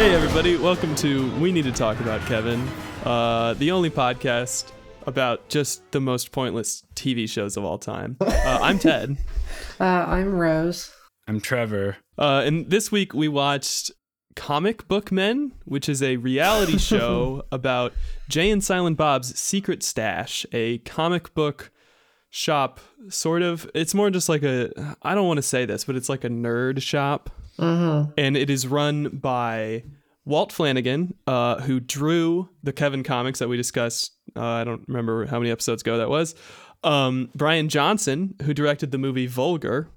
Hey, everybody, welcome to We Need to Talk About Kevin, uh, the only podcast about just the most pointless TV shows of all time. Uh, I'm Ted, Uh, I'm Rose. I'm Trevor. uh, and this week we watched Comic Book Men, which is a reality show about Jay and Silent Bob's Secret Stash, a comic book shop, sort of. It's more just like a, I don't want to say this, but it's like a nerd shop. and it is run by Walt Flanagan, uh, who drew the Kevin comics that we discussed. Uh, I don't remember how many episodes ago that was. Um, Bryan Johnson, who directed the movie Vulgar,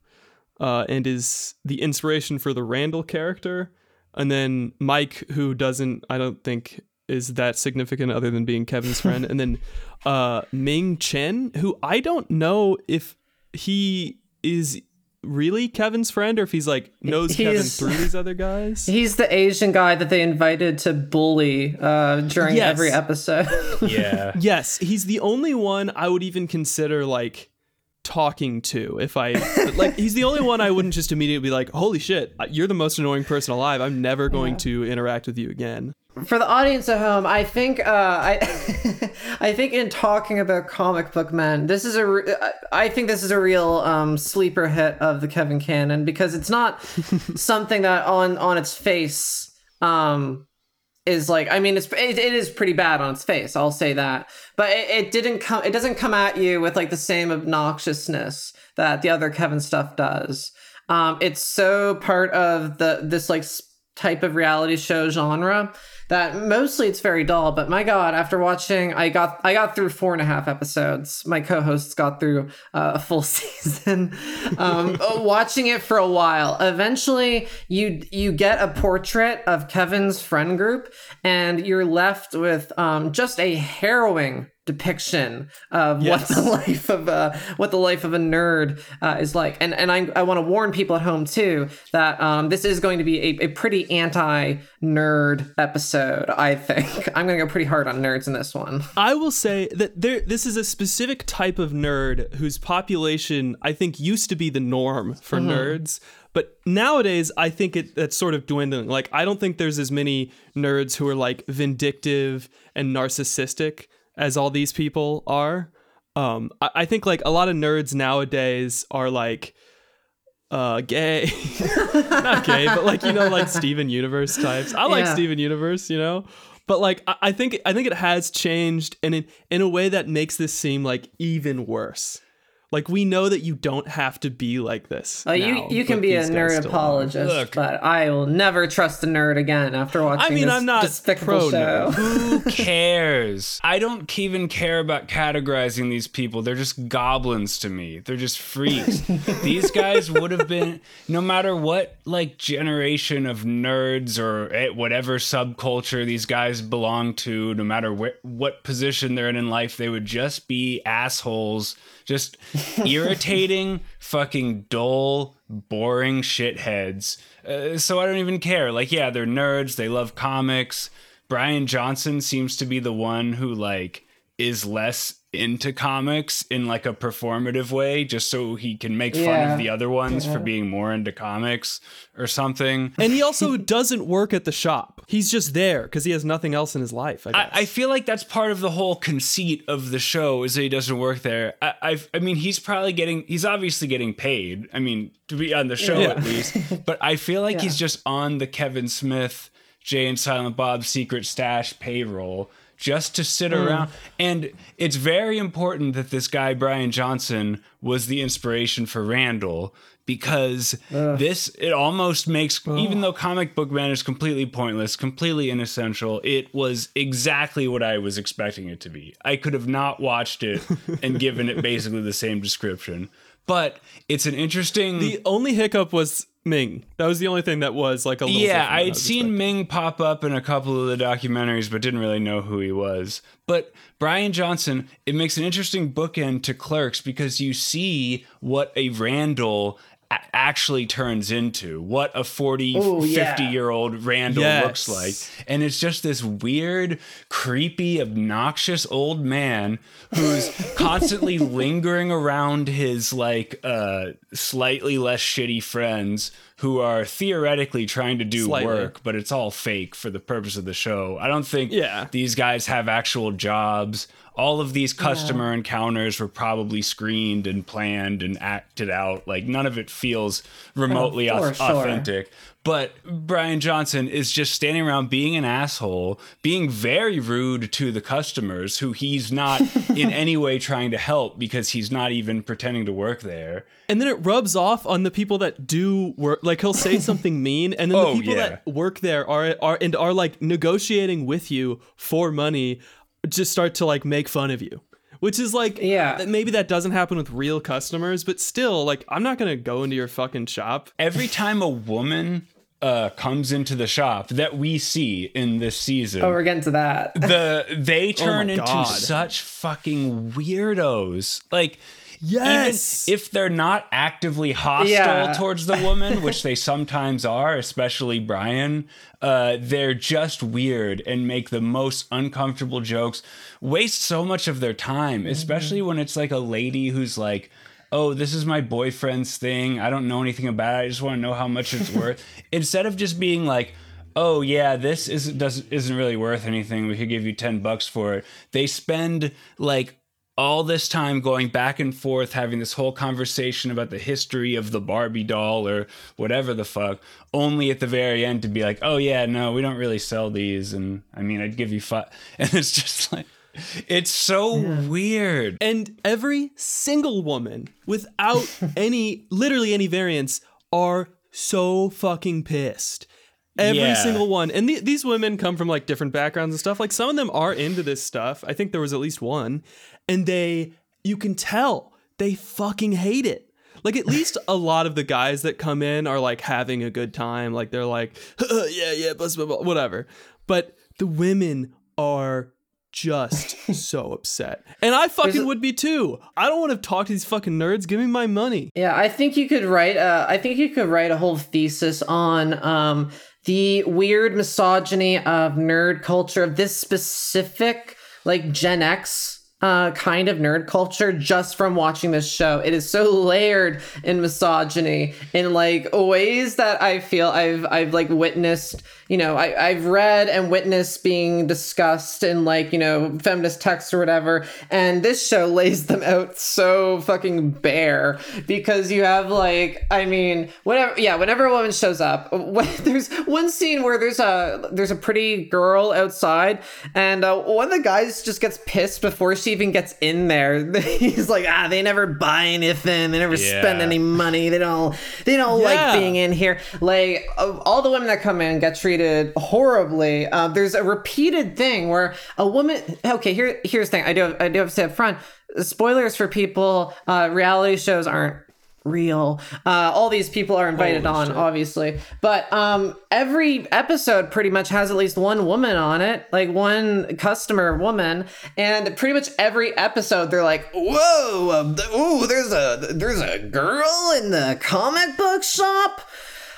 uh, and is the inspiration for the Randall character. And then Mike, who doesn't, I don't think, is that significant other than being Kevin's friend. and then uh, Ming Chen, who I don't know if he is really Kevin's friend or if he's like knows Kevin through these other guys. He's the Asian guy that they invited to bully uh, during Yes. every episode. Yeah. Yes, he's the only one I would even consider like talking to if I like he's the only one I wouldn't just immediately be like, "Holy shit, you're the most annoying person alive. I'm never going to interact with you again." For the audience at home, I think uh, I, I think in talking about comic book men, this is a, re- I think this is a real um, sleeper hit of the Kevin canon because it's not something that on on its face um, is like I mean it's it, it is pretty bad on its face. I'll say that, but it, it didn't come. It doesn't come at you with like the same obnoxiousness that the other Kevin stuff does. Um, it's so part of the this like type of reality show genre that mostly it's very dull. But my God, after watching, I got I got through four and a half episodes. My co-hosts got through uh, a full season. Um, watching it for a while, eventually you you get a portrait of Kevin's friend group, and you're left with um, just a harrowing depiction of Yes. what the life of a what the life of a nerd uh, is like and and I, I want to warn people at home too that um, this is going to be a, a pretty anti nerd episode I think I'm gonna go pretty hard on nerds in this one I will say that there this is a specific type of nerd whose population I think used to be the norm for nerds. But nowadays, I think it that's sort of dwindling. Like, I don't think there's as many nerds who are like vindictive and narcissistic as all these people are. Um, I, I think like a lot of nerds nowadays are like uh gay not gay but like you know like steven universe types i like Yeah. steven universe you know but like I, I think i think it has changed and in in a way that makes this seem like even worse like we know that you don't have to be like this uh, you now, you can be a these nerd apologist Look. but I will never trust a nerd again after watching I mean, this I'm not despicable show pro-nerd. Who cares? I don't even care about categorizing these people. They're just goblins to me. They're just freaks. these guys would have been, no matter what like generation of nerds or eh, whatever subculture these guys belong to, no matter where, what position they're in in life, they would just be assholes, just irritating, fucking dull, boring shitheads. Uh, so I don't even care. Like, yeah, they're nerds. They love comics. Bryan Johnson seems to be the one who like is less into comics in like a performative way just so he can make fun Yeah. of the other ones for being more into comics or something. and he also doesn't work at the shop he's just there because he has nothing else in his life I, guess. I, I feel like that's part of the whole conceit of the show is that he doesn't work there. I, I, I mean, he's probably getting, he's obviously getting paid. I mean, to be on the show Yeah. at least. But I feel like he's just on the Kevin Smith, Jay and Silent Bob Secret Stash payroll just to sit hmm. around. And it's very important that this guy, Bryan Johnson, was the inspiration for Randall because this it almost makes even though comic book man is completely pointless completely inessential it was exactly what i was expecting it to be. I could have not watched it and given it basically the same description. But it's an interesting the only hiccup was ming that was the only thing that was like a little yeah, I had seen expecting. Ming pop up in a couple of the documentaries, but didn't really know who he was. But Bryan Johnson, it makes an interesting bookend to Clerks because you see what a Randall actually turns into, what a 40, Ooh, 50 yeah. year old Randall Yes. looks like. And it's just this weird, creepy, obnoxious old man who's constantly lingering around his like uh slightly less shitty friends who are theoretically trying to do Slightly. work, but it's all fake for the purpose of the show. I don't think Yeah. these guys have actual jobs. All of these customer encounters were probably screened and planned and acted out. Like none of it feels oh, remotely Oh, for auth- sure. authentic. But Bryan Johnson is just standing around being an asshole, being very rude to the customers who he's not in any way trying to help because he's not even pretending to work there. And then it rubs off on the people that do work. Like he'll say something mean, and then Oh, the people yeah. that work there are are and are like negotiating with you for money, just start to like make fun of you. Which is like, Yeah. maybe that doesn't happen with real customers, but still, like, I'm not gonna go into your fucking shop. Every time a woman uh, comes into the shop that we see in this season, Oh, we're getting to that. the they turn into God. such fucking weirdos. Like Yes. even if they're not actively hostile Yeah. towards the woman, which they sometimes are, especially Bryan, uh, they're just weird and make the most uncomfortable jokes. Waste so much of their time, especially when it's like a lady who's like. Oh, this is my boyfriend's thing. I don't know anything about it. I just want to know how much it's worth. Instead of just being like, oh yeah, this isn't doesn't isn't really worth anything. We could give you ten bucks for it. They spend like all this time going back and forth, having this whole conversation about the history of the Barbie doll or whatever the fuck, only at the very end to be like, oh yeah, no, we don't really sell these, and I mean, I'd give you five, and it's just like. It's so weird. and every single woman, without any, literally any variance, are so fucking pissed. Every Yeah. single one. And the, these women come from like different backgrounds and stuff. Like some of them are into this stuff. I think there was at least one. And they, you can tell they fucking hate it. Like at least a lot of the guys that come in are like having a good time. Like they're like, yeah, yeah, blah, blah, blah, whatever. But the women are just so upset. And I fucking a- would be too. I don't want to talk to these fucking nerds. Give me my money. Yeah, I think you could write. Uh, I think you could write a whole thesis on um, the weird misogyny of nerd culture of this specific, like Gen X. Uh, kind of nerd culture just from watching this show. It is so layered in misogyny in like ways that I feel I've I've like witnessed. You know, I I've read and witnessed being discussed in like you know feminist texts or whatever, and this show lays them out so fucking bare because you have like I mean whenever yeah whenever a woman shows up when, there's one scene where there's a there's a pretty girl outside and uh, one of the guys just gets pissed before she even gets in there he's like ah they never buy anything. They never spend any money. They don't they don't Yeah. like being in here. Like all the women that come in get treated horribly. Uh, there's a repeated thing where a woman okay here here's the thing. I do have, I do have to say up front spoilers for people uh, reality shows aren't real. Uh, all these people are invited Holy on shit. obviously. But um every episode pretty much has at least one woman on it like one customer woman. And pretty much every episode they're like whoa um, th- ooh there's a there's a girl in the comic book shop?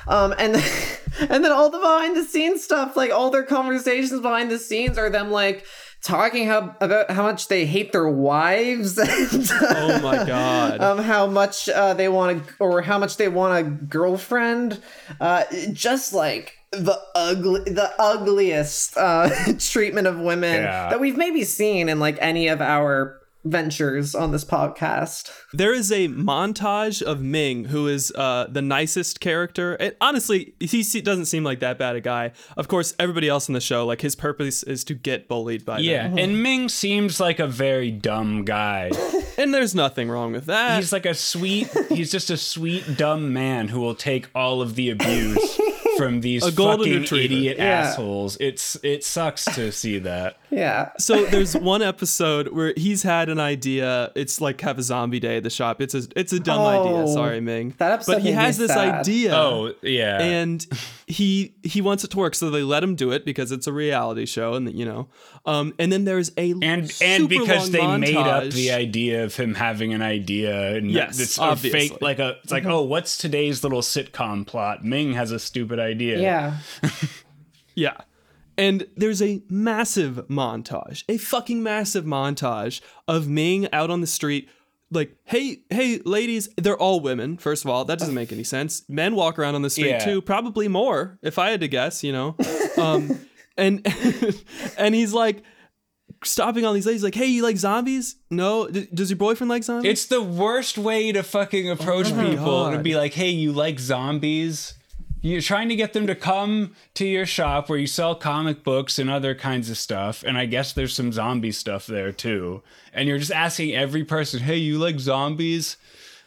Um and then, and then all the behind the scenes stuff like all their conversations behind the scenes are them like talking how about how much they hate their wives and Oh my god. um how much uh, they want to or how much they want a girlfriend uh just like the ugly the ugliest uh treatment of women Yeah. that we've maybe seen in like any of our ventures on this podcast There is a montage of Ming, who is uh, the nicest character. And honestly, he se- doesn't seem like that bad a guy. Of course, everybody else in the show, like his purpose is to get bullied by Yeah, them. and Ming seems like a very dumb guy. And there's nothing wrong with that. He's like a sweet, he's just a sweet, dumb man who will take all of the abuse from these A fucking retriever. idiot Yeah. assholes. It's it sucks to see that. Yeah. So there's one episode where he's had an idea. It's like have a zombie day at the shop. It's a it's a dumb idea. Oh, Sorry, Ming. that episode But he made me has this sad. idea. Oh yeah. and he he wants it to work so they let him do it because it's a reality show and you know um and then there's a and and super because they long made up the idea of him having an idea and Yes, it's a obviously. fake like a it's like oh what's today's little sitcom plot ming has a stupid idea Yeah. yeah and there's a massive montage a fucking massive montage of ming out on the street like hey hey ladies they're all women first of all that doesn't make any sense. Men walk around on the street Yeah. too probably more if i had to guess you know? Um and and he's like stopping all these ladies like hey you like zombies? No. D- does your boyfriend like zombies? It's the worst way to fucking approach Oh people to God. be like hey you like zombies you're trying to get them to come to your shop where you sell comic books and other kinds of stuff and i guess there's some zombie stuff there too. And you're just asking every person hey you like zombies?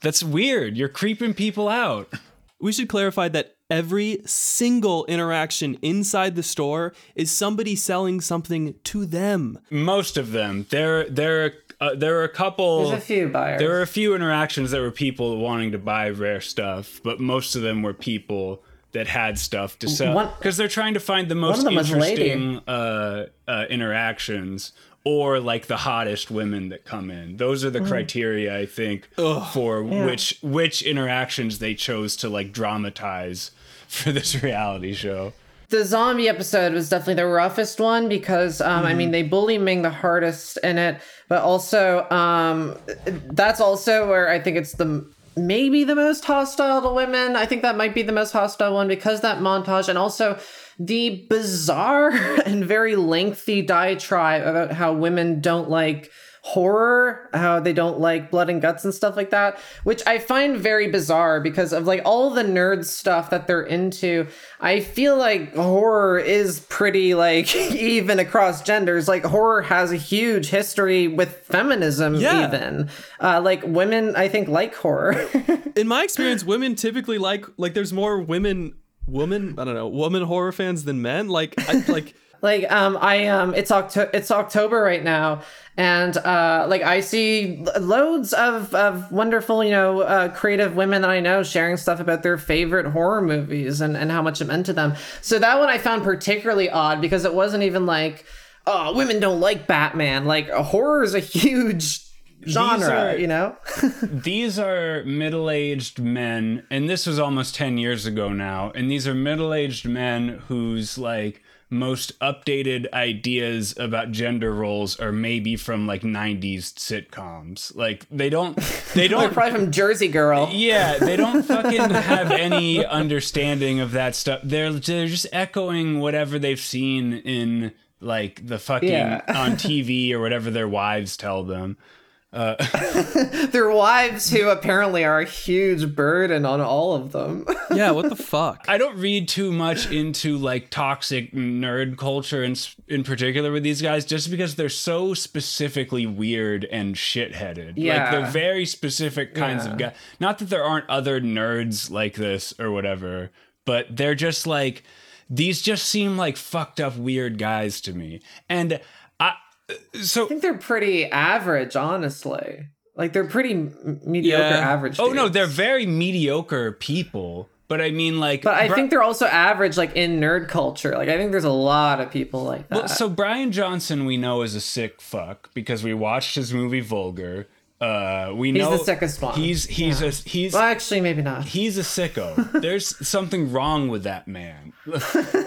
That's weird. You're creeping people out. We should clarify that every single interaction inside the store is somebody selling something to them. most of them. There there uh, there are a couple There's a few buyers. there were a few interactions that were people wanting to buy rare stuff but most of them were people that had stuff to sell. Because they're trying to find the most of them was a lady. interesting uh, uh, interactions or like the hottest women that come in. Those are the Mm. criteria i think for which which interactions they chose to like dramatize for this reality show. The zombie episode was definitely the roughest one because um, I mean they bully Ming the hardest in it, but also um, that's also where I think it's the maybe the most hostile to women. I think that might be the most hostile one because that montage and also the bizarre and very lengthy diatribe about how women don't like horror, how they don't like blood and guts and stuff like that, which I find very bizarre because of like all the nerd stuff that they're into. I feel like horror is pretty like even across genders. Like horror has a huge history with feminism Yeah. even. Uh, like women I think like horror. In my experience, women typically like like there's more women woman, I don't know, woman horror fans than men. Like I like like um i um it's octo it's october right now. And uh like i see loads of of wonderful you know uh creative women that i know sharing stuff about their favorite horror movies and and how much i'm into them. So that one i found particularly odd because it wasn't even like oh women don't like batman. Like horror is a huge genre are- you know? these are middle-aged men and this was almost 10 years ago now and these are middle-aged men whose like most updated ideas about gender roles are maybe from like 90s sitcoms. Like they don't they they're don't probably from jersey girl. Yeah they don't fucking have any understanding of that stuff. They're they're just echoing whatever they've seen in like the fucking Yeah. on TV or whatever their wives tell them Uh, their wives who apparently are a huge burden on all of them yeah, what the fuck? I don't read too much into like toxic nerd culture in in particular with these guys just because they're so specifically weird and shitheaded. Like Yeah. they're very specific kinds of guys. Not that there aren't other nerds like this or whatever, but they're just like these just seem like fucked up weird guys to me. And I so I think they're pretty average, honestly. Like they're pretty m- mediocre Yeah. average. Oh no, they're very mediocre people. But I mean like But I Bri- think they're also average, like in nerd culture. Like I think there's a lot of people like that. Well, so Bryan Johnson, we know is a sick fuck because we watched his movie Vulgar. Uh, we He's know the sickest one. He's he's a he's well, actually, maybe not. he's a sicko. There's something wrong with that man.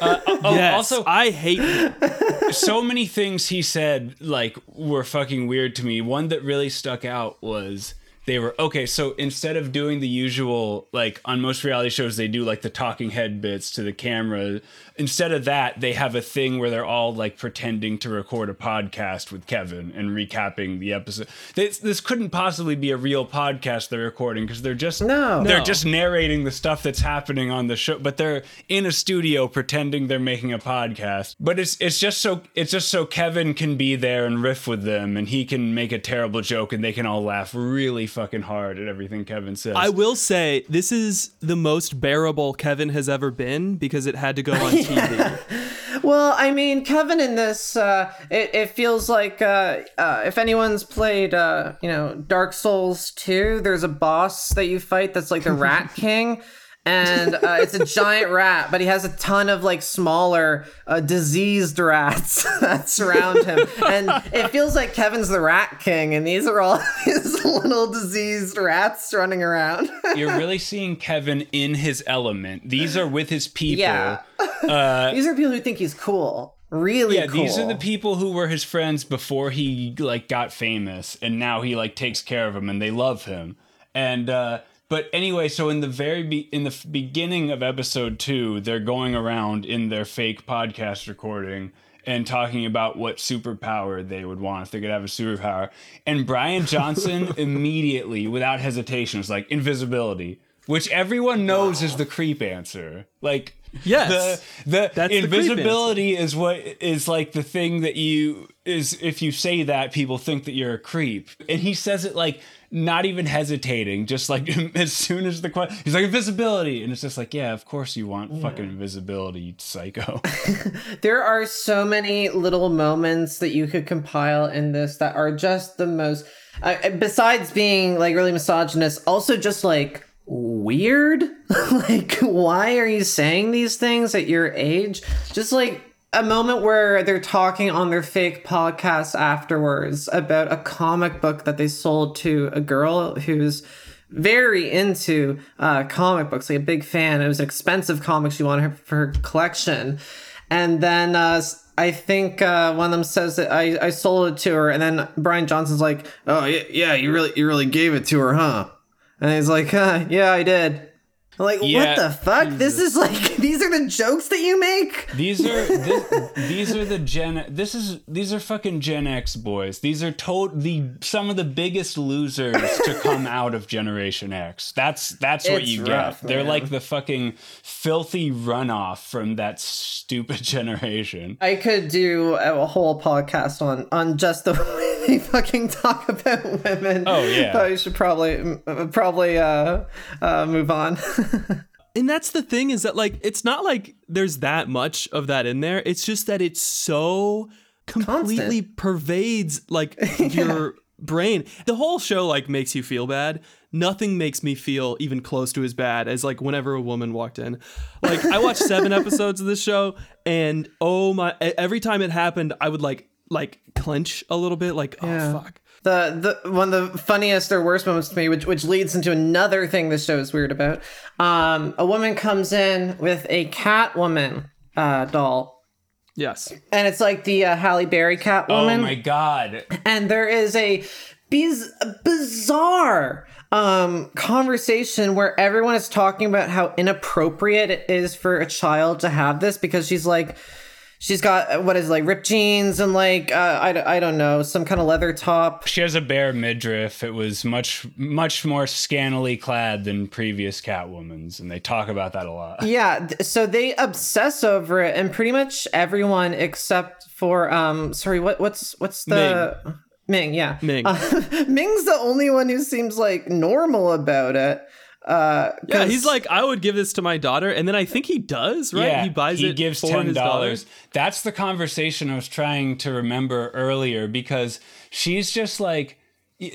Uh, oh, yes, also, I hate him. so many things he said like were fucking weird to me. One that really stuck out was they were okay. So instead of doing the usual like on most reality shows, they do like the talking head bits to the camera. Instead of that, they have a thing where they're all like pretending to record a podcast with Kevin and recapping the episode. This, this couldn't possibly be a real podcast they're recording because they're just No. they're No. just narrating the stuff that's happening on the show, but they're in a studio pretending they're making a podcast. But it's it's just so it's just so Kevin can be there and riff with them, and he can make a terrible joke, and they can all laugh really fucking hard at everything Kevin says. I will say this is the most bearable Kevin has ever been because it had to go on TV. Well, I mean, Kevin in this, uh, it, it feels like uh, uh, if anyone's played, uh, you know, Dark Souls 2, there's a boss that you fight that's like the Rat King. And uh, it's a giant rat, but he has a ton of like smaller, uh, diseased rats that surround him. And it feels like Kevin's the Rat King, and these are all these little diseased rats running around. You're really seeing Kevin in his element. These are with his people. Yeah. These are people who think he's cool. Really Yeah, cool. these are the people who were his friends before he like got famous, and now he like takes care of them, and they love him. And uh, but anyway, so in the very be- in the f- beginning of episode two, they're going around in their fake podcast recording and talking about what superpower they would want if they could have a superpower. And Bryan Johnson immediately, without hesitation, was like invisibility, which everyone knows is the creep answer. Like Yes. the the That's the invisibility is what is like the thing that you is if you say that people think that you're a creep and he says it like not even hesitating just like as soon as the question he's like invisibility and it's just like yeah of course you want fucking invisibility you psycho There are so many little moments that you could compile in this that are just the most. Uh, besides being like really misogynist, also just like weird. like, why are you saying these things at your age? Just like a moment where they're talking on their fake podcast afterwards about a comic book that they sold to a girl who's very into uh, comic books, like a big fan. It was an expensive comic she wanted for her collection. And then uh, I think uh, one of them says that I, I sold it to her, and then Bryan Johnson's like, "Oh yeah, yeah, you really you really gave it to her, huh?" And he's like, uh, "Yeah, I did." Like, Yeah, what the fuck? This is like these are the jokes that you make. these are this, these are the gen this is these are fucking gen x boys these are to- the some of the biggest losers to come out of generation x that's that's what It's you rough, get they're like the fucking filthy runoff from that stupid generation I could do a whole podcast on on just the way they fucking talk about women. Oh, yeah. but we should probably probably uh, uh, move on. And that's the thing is that like it's not like there's that much of that in there. It's just that it's so completely pervades like your brain. The whole show like makes you feel bad. Nothing makes me feel even close to as bad as like whenever a woman walked in. Like I watched 7 episodes of this show and oh my every time it happened I would like like clench a little bit like oh, Yeah. oh fuck. The the one of the funniest or worst moments to me, which which leads into another thing this show is weird about. Um, a woman comes in with a Catwoman uh, doll, Yes. and it's like the uh, Halle Berry Catwoman. oh my god and there is a biz- bizarre um conversation where everyone is talking about how inappropriate it is for a child to have this because she's like she's got uh, what is it, like ripped jeans and like uh, I, I don't know some kind of leather top she has a bare midriff it was much much more scantily clad than previous catwoman's and they talk about that a lot yeah so they obsess over it and pretty much everyone except for um sorry what what's what's the Ming, yeah. Ming. Uh, Ming's the only one who seems like normal about it. Uh, Yeah, he's like I would give this to my daughter and then I think he does, right? Yeah, he buys he it gives ten dollars. That's the conversation I was trying to remember earlier because she's just like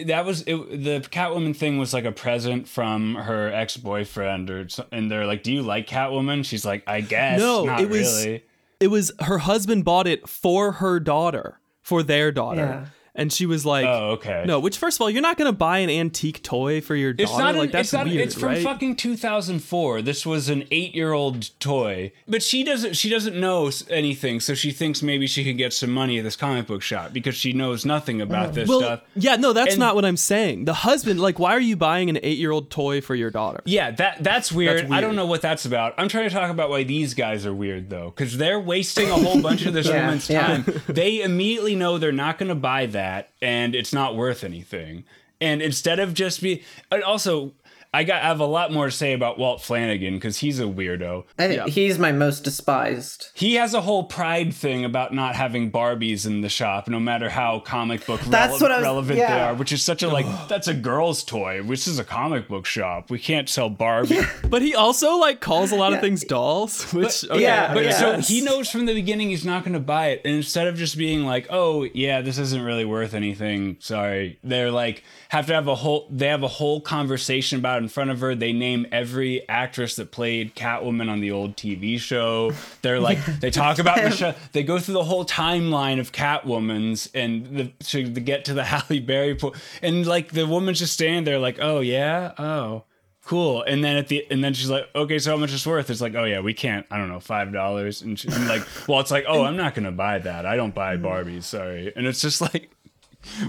that was it, the Catwoman thing was like a present from her ex boyfriend or and they're like, "Do you like Catwoman?" She's like, "I guess." No, not it was- really. it was her husband bought it for her daughter, for their daughter. Yeah. And she was like, Oh, okay. No, which first of all, you're not gonna buy an antique toy for your daughter. It's not. like an, that's it's not. weird, it's from right? fucking 2004. This was an eight-year-old toy, but she doesn't. She doesn't know anything, so she thinks maybe she can get some money at this comic book shop because she knows nothing about this well, stuff. yeah, no, that's And- not what I'm saying. The husband, like, why are you buying an eight-year-old toy for your daughter? Yeah, that that's weird. That's I don't know what that's about. I'm trying to talk about why these guys are weird though, because they're wasting a whole bunch of this Yeah, woman's yeah. time. They immediately know they're not going to buy that, and it's not worth anything. And instead of just be, also, I got I have a lot more to say about Walt Flanagan because he's a weirdo. I think Yeah. he's my most despised. He has a whole pride thing about not having Barbies in the shop, no matter how comic book That's rele- what I was- relevant they are, which is such a like that's a girl's toy. This is a comic book shop. We can't sell Barbie. But he also like calls a lot of things dolls, which okay, yeah, But guess. so he knows from the beginning he's not going to buy it, and instead of just being like, "Oh yeah, this isn't really worth anything," sorry, they're like have to have a whole. They have a whole conversation about it in front of her. They name every actress that played Catwoman on the old TV show. They're like they talk about Michelle. They go through the whole timeline of Catwoman's and the to, to get to the Halle Berry point, and like the woman's just standing there like, "Oh yeah, oh." cool. And then at the and then she's like okay so how much is worth? It's like oh yeah we can't i don't know five dollars. And, she, and like well it's like oh i'm not gonna buy that. I don't buy mm. barbies sorry. And it's just like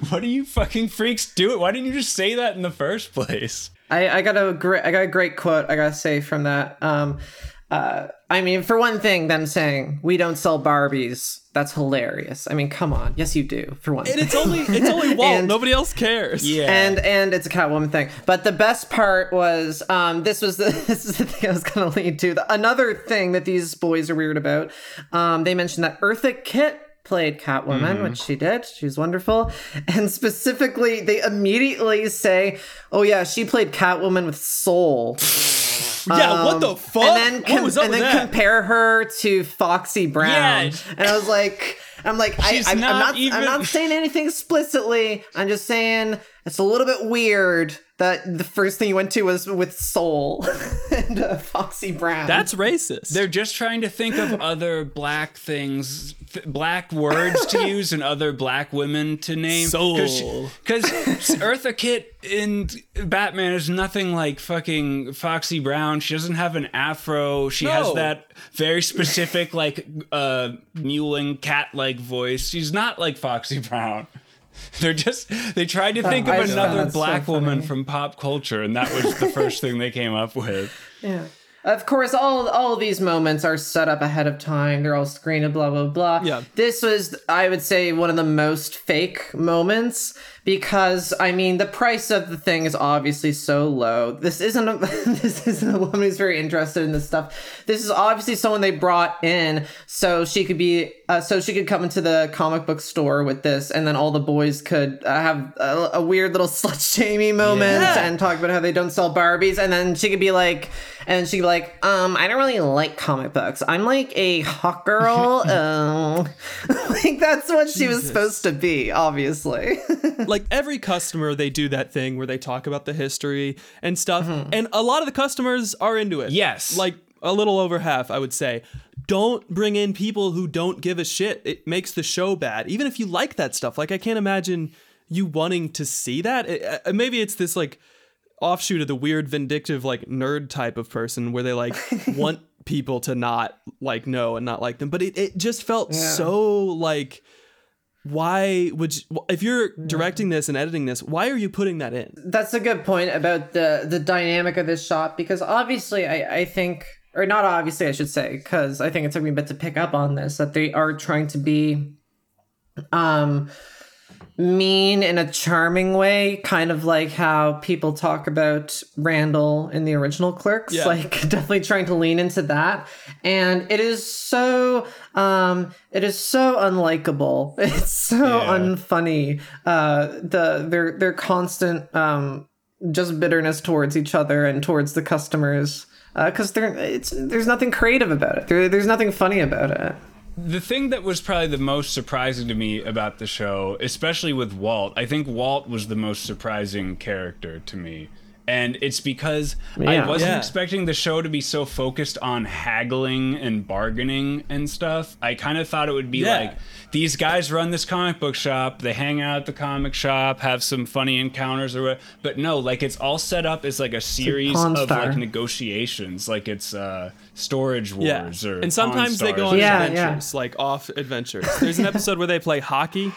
what do you fucking freaks? Do it. Why didn't you just say that in the first place I, I got a great I got a great quote I gotta say from that. Um, uh, I mean, for one thing, them saying we don't sell Barbies. That's hilarious. I mean, come on. Yes, you do. For one, and thing. it's only it's only Walt. And- Nobody else cares. yeah and and it's a Catwoman thing. But the best part was um, this was the this is the thing I was going to lead to. The, another thing that these boys are weird about. Um, they mentioned that Eartha Kitt played Catwoman, which she did. She was wonderful. And specifically, they immediately say, "Oh yeah, she played Catwoman with soul." Yeah, what the fuck? Um, And then, what com- was up and with then that? compare her to Foxy Brown. Yeah. And I was like, I'm like, I, She's I'm, not I'm not, even- I'm not saying anything explicitly. I'm just saying it's a little bit weird that the first thing you went to was with Soul and uh, Foxy Brown. That's racist. they're just trying to think of other black things th- black words to use and other black women to name. Soul. because eartha kitt in batman is nothing like fucking foxy brown. She doesn't have an afro. She has that very specific like uh mewling cat like voice. She's not like foxy brown. They're just they tried to think I of just found another that so black woman from pop culture and that was the first thing they came up with. Yeah. Of course, all all these moments are set up ahead of time. They're all screened, and blah blah blah. Yeah. This was, I would say, one of the most fake moments because I mean, the price of the thing is obviously so low. This isn't a this isn't a woman who's very interested in this stuff. This is obviously someone they brought in so she could be uh, so she could come into the comic book store with this, and then all the boys could uh, have a, a weird little slut shamey moment Yeah. and talk about how they don't sell Barbies, and then she could be like, and she'd be like, um, I don't really like comic books. I'm like a hawk girl. um, like that's what she was supposed to be, obviously. like every customer they do that thing where they talk about the history and stuff and a lot of the customers are into it. Yes. like a little over half i would say. Don't bring in people who don't give a shit. It makes the show bad even if you like that stuff. Like i can't imagine you wanting to see that. It- uh, maybe it's this like offshoot of the weird vindictive like nerd type of person where they like want people to not like know and not like them. But it, it just felt so like why would you, if you're directing this and editing this why are you putting that in? That's a good point about the the dynamic of this shot because obviously I I think or not obviously I should say because I think it took me a bit to pick up on this that they are trying to be um mean in a charming way kind of like how people talk about Randall in the original Clerks. Yeah. like definitely trying to lean into that. And it is so um it is so unlikable it's so Yeah. unfunny uh the their their constant um just bitterness towards each other and towards the customers because there it's there's nothing creative about it there, there's nothing funny about it The thing that was probably the most surprising to me about the show, especially with Walt, I think Walt was the most surprising character to me. And it's because I wasn't Yeah. expecting the show to be so focused on haggling and bargaining and stuff. I kind of thought it would be Yeah. like these guys run this comic book shop, they hang out at the comic shop, have some funny encounters or what. But no, like it's all set up as like a series Pawn of Star. like negotiations, like it's uh storage yeah wars or and sometimes they go on Yeah, adventures like off adventures there's an episode where they play hockey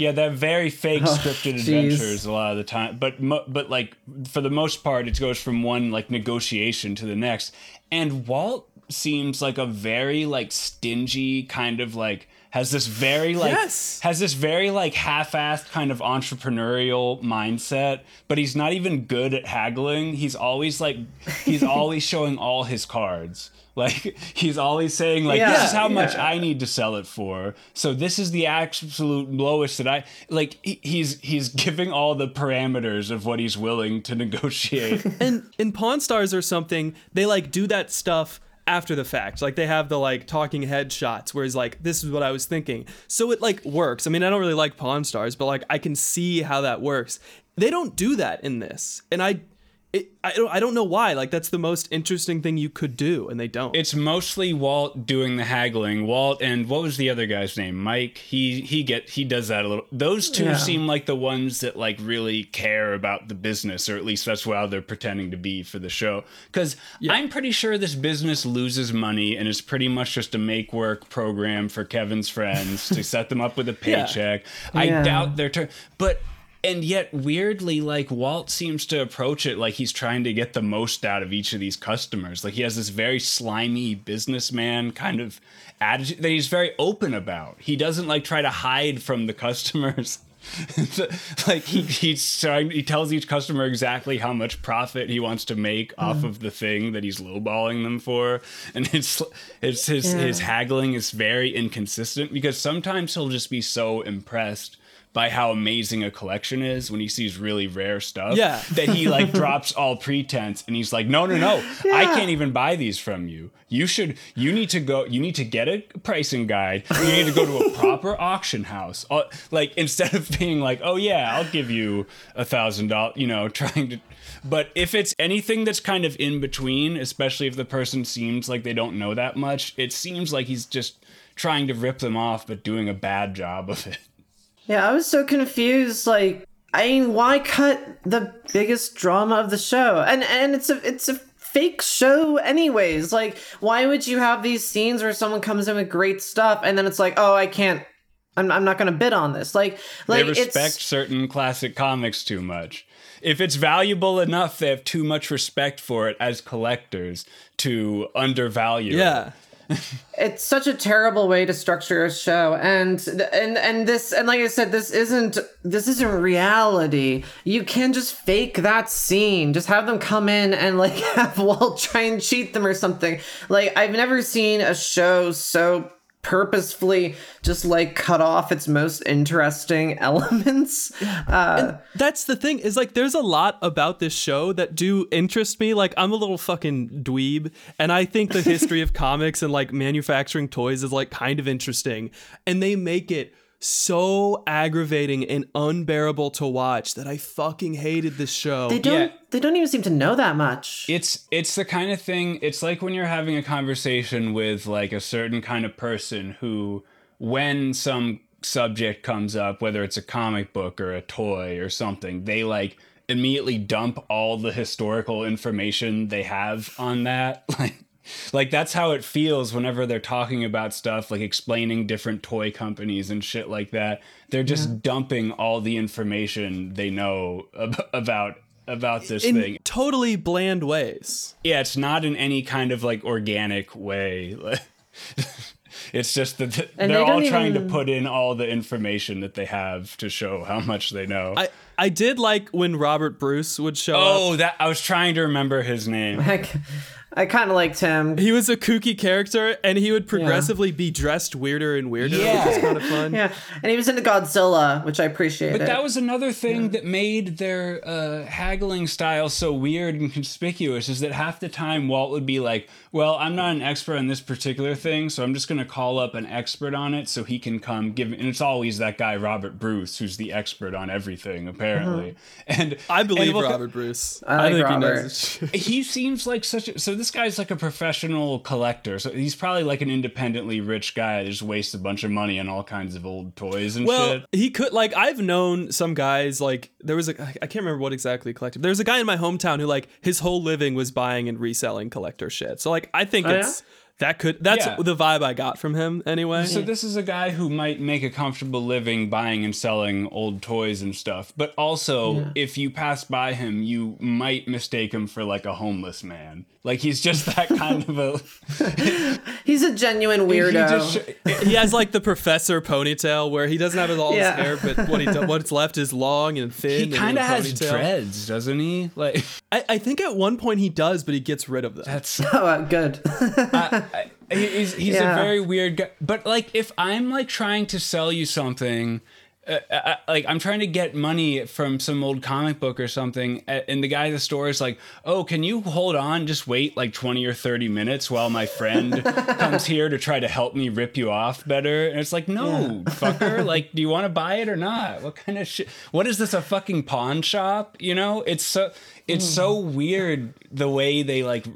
Yeah, they're very fake oh, scripted Oh, adventures a lot of the time. But mo- but like for the most part, it goes from one like negotiation to the next. And Walt seems like a very like stingy kind of like has this very like Yes. has this very like half-assed kind of entrepreneurial mindset, but he's not even good at haggling. He's always like he's always showing all his cards. Like he's always saying like this is how much. I need to sell it for. So this is the absolute lowest that I like he, he's he's giving all the parameters of what he's willing to negotiate. and in Pawn Stars or something, they like do that stuff after the fact. Like they have the like talking head shots where he's like, "This is what I was thinking." So it like works. I mean, I don't really like Pawn Stars, but like I can see how that works. They don't do that in this, and I, it, I don't, I don't know why. Like that's the most interesting thing you could do, and they don't. it's mostly Walt doing the haggling. Walt and what was the other guy's name? Mike. He he get he does that a little. Those two Yeah. seem like the ones that like really care about the business, or at least that's how they're pretending to be for the show. Because I'm pretty sure this business loses money and is pretty much just a make work program for Kevin's friends to set them up with a Yeah. paycheck. I Yeah. doubt they're tur- but. And yet, weirdly, like Walt seems to approach it like he's trying to get the most out of each of these customers. Like he has this very slimy businessman kind of attitude that he's very open about. He doesn't like try to hide from the customers. like he, he's trying he tells each customer exactly how much profit he wants to make off mm-hmm. of the thing that he's lowballing them for and it's it's his Yeah. his haggling is very inconsistent because sometimes he'll just be so impressed by how amazing a collection is when he sees really rare stuff Yeah. that he like drops all pretense and he's like no no no. I can't even buy these from you. You should you need to go you need to get a pricing guide. You need to go to a proper auction house. Uh, like instead of being like oh yeah i'll give you a thousand dollars you know trying to but if it's anything that's kind of in between especially if the person seems like they don't know that much it seems like he's just trying to rip them off but doing a bad job of it Yeah, I was so confused. Like, I mean, why cut the biggest drama of the show? And and it's a it's a fake show anyways. Like, why would you have these scenes where someone comes in with great stuff and then it's like, oh, I can't. I'm, I'm not gonna bid on this. Like, like they respect it's certain classic comics too much. If it's valuable enough, they have too much respect for it as collectors to undervalue. it. it's such a terrible way to structure a show. And and and this and like i said this isn't this isn't reality. You can just fake that scene. Just have them come in and like have walt try and cheat them or something. Like i've never seen a show so purposefully just like cut off its most interesting elements uh That's the thing is like there's a lot about this show that do interest me. Like I'm a little fucking dweeb and I think the history of comics and like manufacturing toys is like kind of interesting. And they make it so aggravating and unbearable to watch that I fucking hated this show. they don't Yeah. they don't even seem to know that much It's it's the kind of thing it's like when you're having a conversation with like a certain kind of person who when some subject comes up whether it's a comic book or a toy or something they like immediately dump all the historical information they have on that like like that's how it feels whenever they're talking about stuff like explaining different toy companies and shit like that they're just dumping all the information they know ab- about about this in thing totally bland ways. yeah, it's not in any kind of like organic way. it's just that th- they're they all don't trying to put in all the information that they have to show how much they know. I I did like when Robert Bruce would show oh, up. oh, that I was trying to remember his name. I, I kind of liked him He was a kooky character and he would progressively be dressed weirder and weirder, Yeah. which is kind of fun. yeah and he was into godzilla which i appreciated But that was another thing that made their uh, haggling style so weird and conspicuous is that half the time Walt would be like, Well, I'm not an expert on this particular thing, so I'm just going to call up an expert on it so he can come give. And it's always that guy, Robert Bruce, who's the expert on everything, apparently. And I believe and we'll- Robert Bruce. I like think Robert. he knows he seems like such a so this guy's like a professional collector so he's probably like an independently rich guy that just wastes a bunch of money on all kinds of old toys and Well, shit he could like I've known some guys like there was a I can't remember what exactly he collected. There was a guy in my hometown who like his whole living was buying and reselling collector shit. So like I think Oh, yeah? That could that's Yeah. the vibe I got from him anyway. So this is a guy who might make a comfortable living buying and selling old toys and stuff. But also, if you pass by him, you might mistake him for like a homeless man. Like he's just that kind of a He's a genuine he weirdo. just sh- he has like the professor ponytail where he doesn't have all Yeah. his hair, but what he do- what's left is long and thin. he and in kind of has ponytail. dreads, doesn't he? Like I, I think at one point he does, but he gets rid of them. that's oh, uh, good. He- he's he's Yeah. a very weird guy. But like, if I'm like trying to sell you something, uh, uh, like I'm trying to get money from some old comic book or something, uh, and the guy at the store is like, "Oh, can you hold on? Just wait like 20 or 30 minutes while my friend comes here to try to help me rip you off better." And it's like, "No, fucker! Like, do you want to buy it or not? What kind of shit? What is this? A fucking pawn shop? You know? It's so." It's so weird the way they like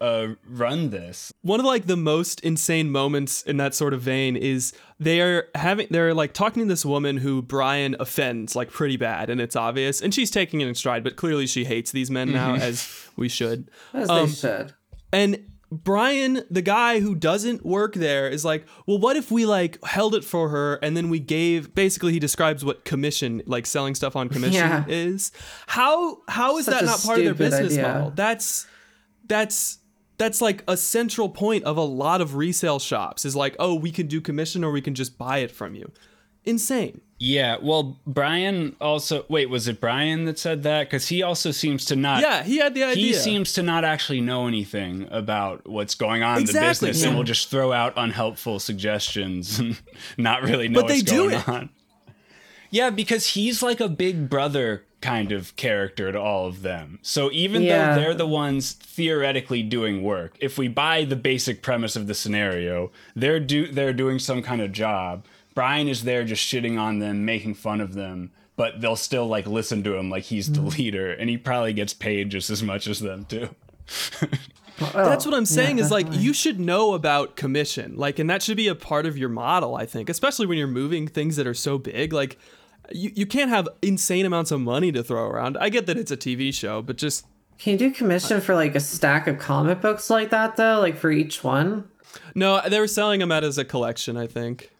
uh, run this. one of like the most insane moments in that sort of vein is they're having they're like talking to this woman who Bryan offends like pretty bad and it's obvious and she's taking it in stride but clearly she hates these men now as we should As Um, they should. and Bryan the guy who doesn't work there is like well what if we like held it for her and then we gave basically he describes what commission like selling stuff on commission Yeah. is how how is Such that not part of their business idea. model that's that's that's like a central point of a lot of resale shops is like oh we can do commission or we can just buy it from you insane Yeah, well, Bryan also wait, was it Bryan that said that? Because he also seems to not. yeah he had the idea He seems to not actually know anything about what's going on in the Exactly, business, yeah. and will just throw out unhelpful suggestions and not really know But they what's do going it. on. Yeah, because he's like a big brother kind of character to all of them. So even Yeah. though they're the ones theoretically doing work, if we buy the basic premise of the scenario, they're do they're doing some kind of job. Bryan is there just shitting on them, making fun of them, but they'll still like listen to him like he's the mm-hmm. leader, and he probably gets paid just as much as them too. That's what I'm saying is like you should know about commission. Like and that should be a part of your model, I think, especially when you're moving things that are so big. Like you, you can't have insane amounts of money to throw around. I get that it's a TV show, but just Can you do commission for like a stack of comic books like that though? Like for each one? no, they were selling them out as a collection, I think.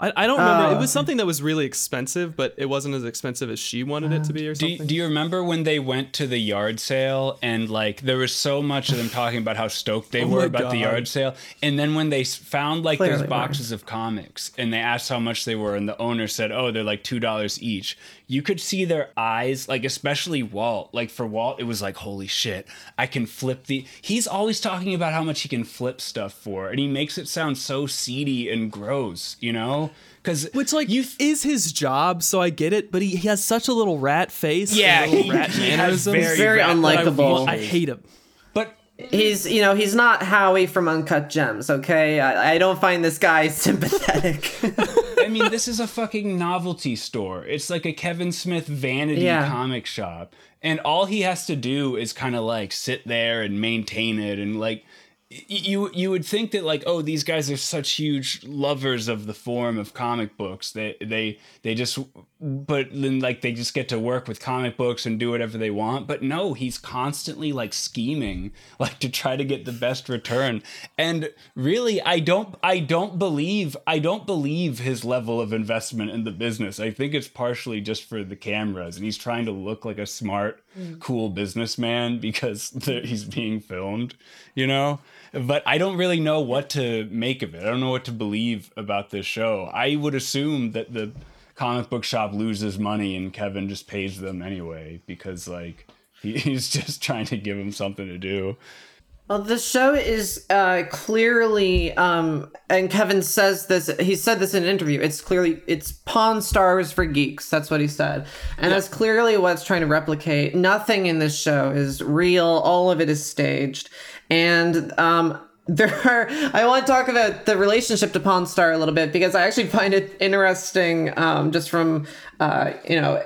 I, I don't remember. It was ah. something that was really expensive, but it wasn't as expensive as she wanted it to be or Do, something. do you remember when they went to the yard sale and like there was so much of them talking about how stoked they Oh were my about the yard sale and then when they found like Clearly those were. boxes of comics and they asked how much they were and the owner said oh they're like two dollars each you could see their eyes like especially Walt like for Walt it was like holy shit I can flip the he's always talking about how much he can flip stuff for and he makes it sound so seedy and gross you know because Which like you is his job, so I get it. But he, he has such a little rat face. and Yeah, little he- rat he has very Very rat- that I- unlikable. I, hate him. but He's you know, he's not Howie from Uncut Gems, okay? I, I don't find this guy sympathetic. I mean, this is a fucking novelty store. It's like a Kevin Smith vanity Yeah. comic shop. And all he has to do is kind of like sit there and maintain it and like you you would think that like oh these guys are such huge lovers of the form of comic books. They they they just but then like they just get to work with comic books and do whatever they want. But no he's constantly like scheming like to try to get the best return. And really i don't i don't believe i don't believe his level of investment in the business. I think it's partially just for the cameras and he's trying to look like a smart mm. cool businessman because he's being filmed you know but i don't really know what to make of it i don't know what to believe about this show i would assume that the comic book shop loses money and Kevin just pays them anyway because like he, he's just trying to give him something to do. Well, the show is uh, clearly, um, and Kevin says this. He said this in an interview. It's clearly it's Pawn Stars for geeks. That's what he said, and that's clearly what it's trying to replicate. Nothing in this show is real. All of it is staged, and um, there are. I want to talk about the relationship to Pawn Star a little bit because I actually find it interesting, um, just from uh, you know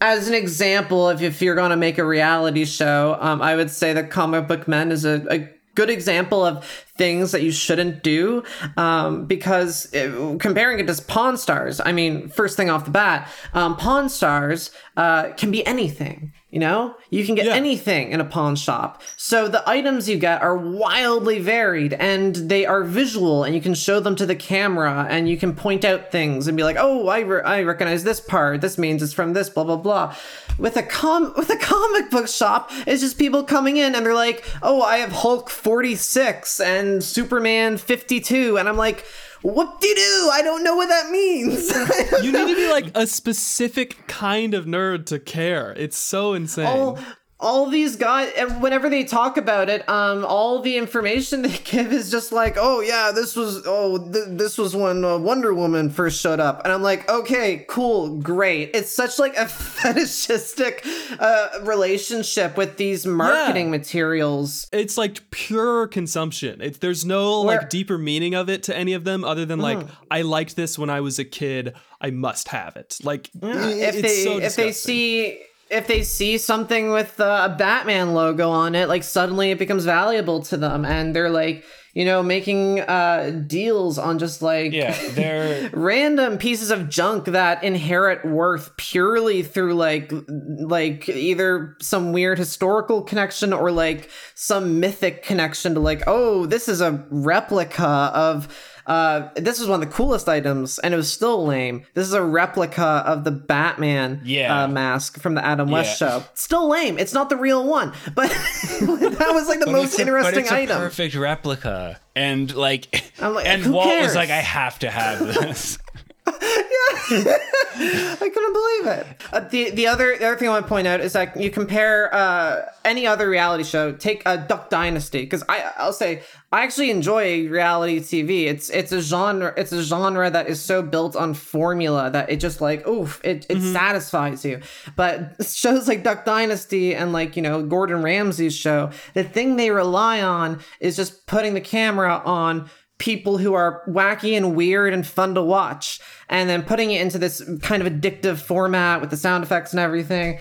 as an example of if you're going to make a reality show, um, I would say that Comic Book Men is a, a good example of things that you shouldn't do um, because it, comparing it to Pawn Stars, I mean, first thing off the bat, um, Pawn Stars uh, can be anything. You know, you can get Yeah. anything in a pawn shop. So the items you get are wildly varied and they are visual and you can show them to the camera and you can point out things and be like, "Oh, I, re- I recognize this part. This means it's from this blah blah blah." With a com with a comic book shop, it's just people coming in and they're like, "Oh, I have Hulk 46 and Superman 52." And I'm like, "What do you do? I don't know what that means." You need to be like a specific kind of nerd to care. It's so insane. all all these guys and whenever they talk about it um all the information they give is just like oh yeah this was oh th- this was when uh, wonder woman first showed up. And i'm like okay cool great. It's such like a fetishistic uh relationship with these marketing materials. It's like pure consumption. It's there's no Where- like deeper meaning of it to any of them other than like I liked this when I was a kid. I must have it. Like if it's they so if they see if they see something with uh, a Batman logo on it, like suddenly it becomes valuable to them, and they're like, you know, making uh, deals on just like Yeah, they're random pieces of junk that inherit worth purely through like like either some weird historical connection or like some mythic connection to like oh this is a replica of uh this is one of the coolest items and it was still lame this is a replica of the batman Yeah. uh, mask from the adam west Yeah. show still lame it's not the real one but that was like the most interesting but it's a item perfect replica, and like, like, and Walt cares? was like, I have to have this. I couldn't believe it. Uh, the the other the other thing I want to point out is that you compare uh, any other reality show. Take uh, Duck Dynasty because I I'll say I actually enjoy reality TV. It's it's a genre it's a genre that is so built on formula that it just like oof it it satisfies you. But shows like Duck Dynasty and like you know Gordon Ramsay's show, the thing they rely on is just putting the camera on people who are wacky and weird and fun to watch and then putting it into this kind of addictive format with the sound effects and everything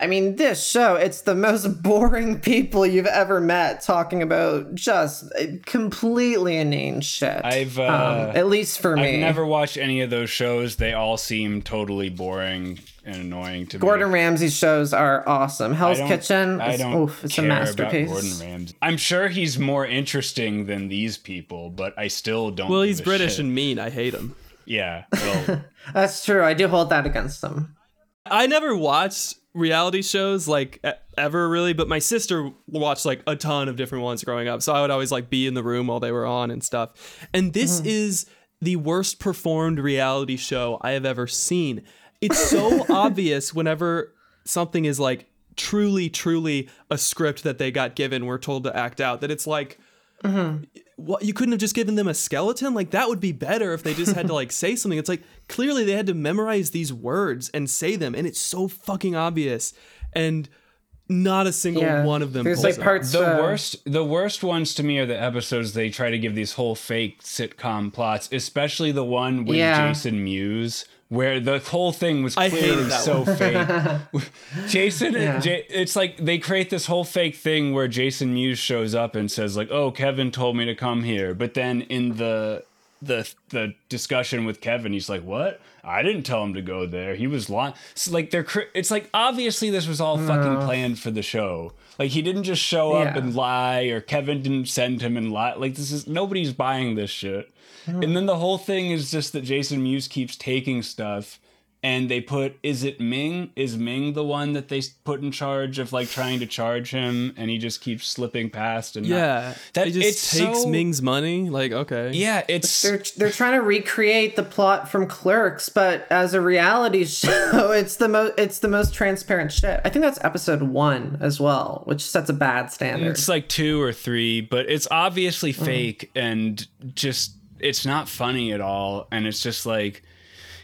i mean this show it's the most boring people you've ever met talking about just completely inane shit I've, uh, um, at least for me I've never watched any of those shows. They all seem totally boring and annoying to gordon me. Gordon Ramsay's shows are awesome hell's I don't- kitchen I don't oof, it's a care about masterpiece Gordon Ramsay. I'm sure he's more interesting than these people, but I still don't. Well, he's British shit. and mean. I hate him. yeah. Well, that's true i do hold that against them I never watched reality shows like ever really, but my sister watched like a ton of different ones growing up. So I would always like be in the room while they were on and stuff. And this mm-hmm. is the worst performed reality show I have ever seen. It's so obvious whenever something is like truly, truly a script that they got given, we're told to act out, that it's like, mm-hmm. What you couldn't have just given them a skeleton like that would be better if they just had to like say something it's like clearly they had to memorize these words and say them and it's so fucking obvious and not a single yeah one of them there's like it. parts the uh, worst, the worst ones to me are the episodes they try to give these whole fake sitcom plots, especially the one with Yeah. Jason Mewes. Where the whole thing was clearly so fake. Jason, J- it's like they create this whole fake thing where Jason Mewes shows up and says like, "Oh, Kevin told me to come here," but then in the the the discussion with Kevin, he's like, "What? I didn't tell him to go there. He was lying." So like they're cr- it's like obviously this was all fucking planned for the show. Like he didn't just show up Yeah. and lie, or Kevin didn't send him and lie. Like this is nobody's buying this shit. And then the whole thing is just that Jason Mewes keeps taking stuff. And they put, is it Ming? Is Ming the one that they put in charge of like trying to charge him, and he just keeps slipping past? And not- yeah that it just it's takes so- ming's money like okay yeah, it's they're they're trying to recreate the plot from Clerks, but as a reality show, it's the most it's the most transparent shit. I think that's episode one as well, which sets a bad standard. It's like two or three, but it's obviously mm. fake and just it's not funny at all. And it's just like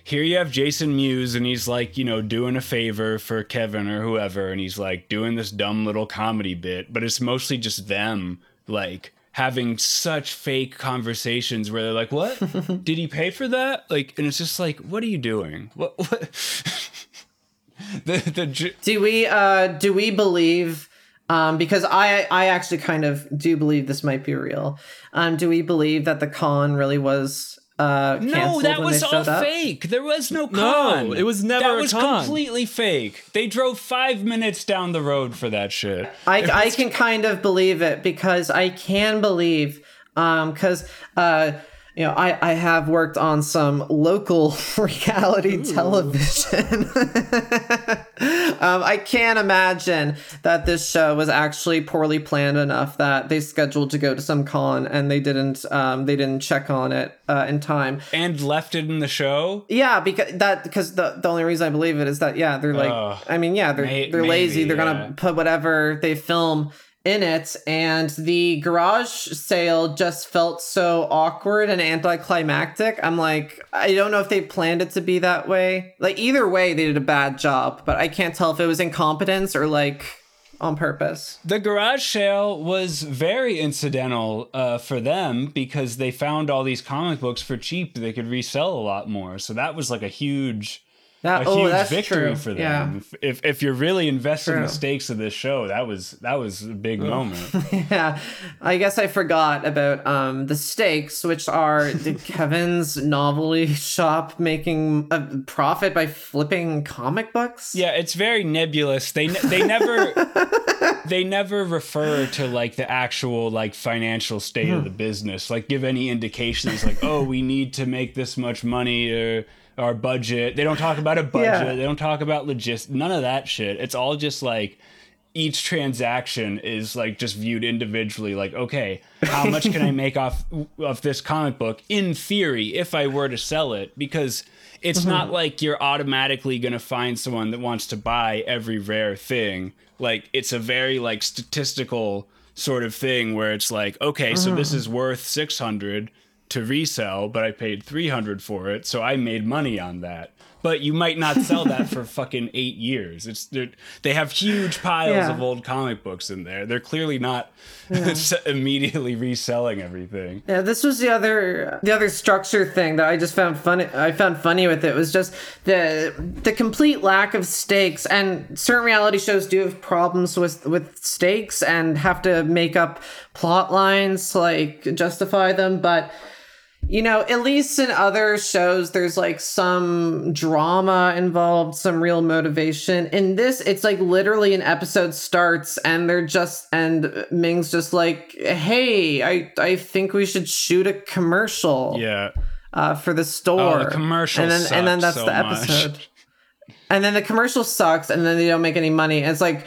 here you have Jason Mewes and he's like, you know, doing a favor for Kevin or whoever, and he's like doing this dumb little comedy bit, but it's mostly just them like having such fake conversations where they're like, What? Did he pay for that? Like and it's just like, what are you doing? What what the the j- do we uh do we believe Um, because I I actually kind of do believe this might be real. Um, do we believe that the con really was uh No, that was all up? fake. There was no con. No, con. it was never That a was con. completely fake. They drove five minutes down the road for that shit. I, I can kind of believe it because I can believe um because uh you know I, I have worked on some local reality television um I can't imagine that this show was actually poorly planned enough that they scheduled to go to some con and they didn't um they didn't check on it uh, in time And left it in the show. yeah, because that because the the only reason I believe it is that yeah they're like. I mean yeah they're May- they're lazy they're yeah. gonna put whatever they film in it and the garage sale just felt so awkward and anticlimactic. I'm like I don't know if they planned it to be that way. Like either way they did a bad job, but I can't tell if it was incompetence or like on purpose. The garage sale was very incidental uh, for them because they found all these comic books for cheap they could resell a lot more. So that was like a huge, That a oh huge victory true. for them. If, if if you're really investing True. the stakes of this show, that was that was a big moment. Yeah, I guess I forgot about um the stakes, which are the Kevin's novelty shop making a profit by flipping comic books. Yeah, it's very nebulous. They ne- they never they never refer to like the actual like financial state of the business. Like give any indications like oh we need to make this much money or our budget. They don't talk about a budget. Yeah. They don't talk about logist. None of that shit. It's all just like each transaction is like just viewed individually like okay how much can i make off of this comic book in theory if i were to sell it because it's not mm-hmm. like you're automatically going to find someone that wants to buy every rare thing like it's a very like statistical sort of thing where it's like okay so this mm-hmm. is worth 600 to resell but i paid 300 for it so i made money on that but you might not sell that for fucking eight years. It's they're- have huge piles Yeah. of old comic books in there. They're clearly not immediately reselling everything. Yeah, this was the other the other structure thing that I just found funny. I found funny with it was just the the complete lack of stakes. And certain reality shows do have problems with with stakes and have to make up plot lines to like justify them. But you know, at least in other shows, there's like some drama involved, some real motivation. In this, it's like literally an episode starts and they're just, and Ming's just like, hey, I, I think we should shoot a commercial Yeah. uh, for the store. Oh, the commercial and then, and then that's so the much. episode. And then the commercial sucks and then they don't make any money. And it's like,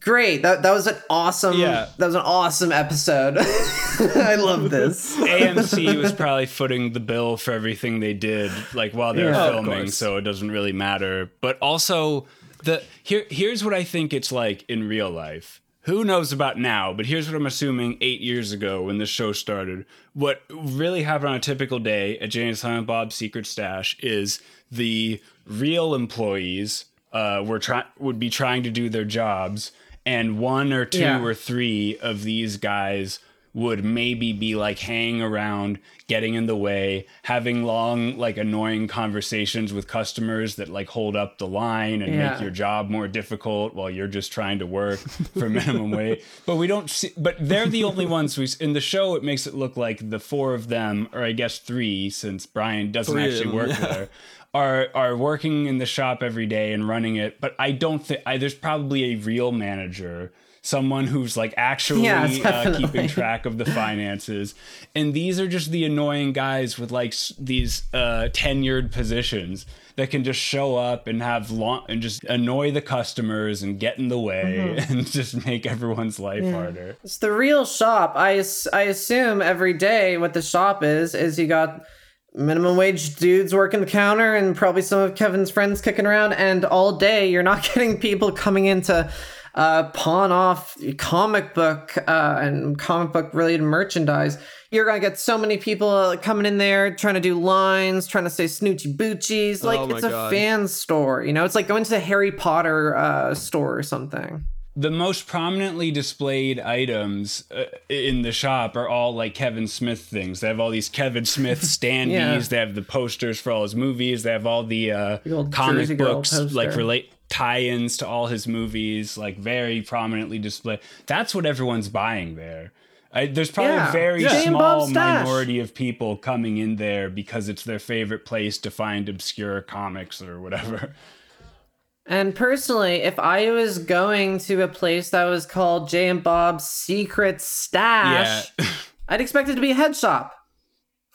great. That, that was an awesome, Yeah. that was an awesome episode. I love this. AMC was probably footing the bill for everything they did, like while they were Yeah. Filming, so it doesn't really matter. But also, the here here's what I think it's like in real life. Who knows about now? But here's what I'm assuming eight years ago when this show started. What really happened on a typical day at Jay and Silent Bob's Secret Stash is the real employees uh, were try- would be trying to do their jobs, and one or two Yeah. or three of these guys would maybe be like hanging around, getting in the way, having long, like annoying conversations with customers that like hold up the line and Yeah. make your job more difficult while you're just trying to work for minimum wage. But we don't see, but they're the only ones we, in the show, it makes it look like the four of them, or I guess three, since Bryan doesn't Three actually work yeah. there. Are, are working in the shop every day and running it, but I don't think there's probably a real manager someone who's like actually Yeah, uh, keeping track of the finances and these are just the annoying guys with like s- these uh tenured positions that can just show up and have long and just annoy the customers and get in the way Mm-hmm. and just make everyone's life harder It's the real shop. I, I assume every day what the shop is is you got minimum wage dudes working the counter and probably some of Kevin's friends kicking around, and all day you're not getting people coming in to uh, pawn off comic book uh, and comic book related merchandise. You're gonna get so many people uh, coming in there trying to do lines, trying to say snoochie boochies. Like Oh it's a God. fan store, you know. It's like going to the Harry Potter uh, store or something. The most prominently displayed items uh, in the shop are all like Kevin Smith things. They have all these Kevin Smith standees. Yeah. They have the posters for all his movies. They have all the uh, The comic Jersey books like relate tie-ins to all his movies, like very prominently displayed. That's what everyone's buying there. I, there's probably Yeah. a very Yeah. Small minority of people coming in there because it's their favorite place to find obscure comics or whatever. And personally, if I was going to a place that was called Jay and Bob's Secret Stash, Yeah. I'd expect it to be a head shop.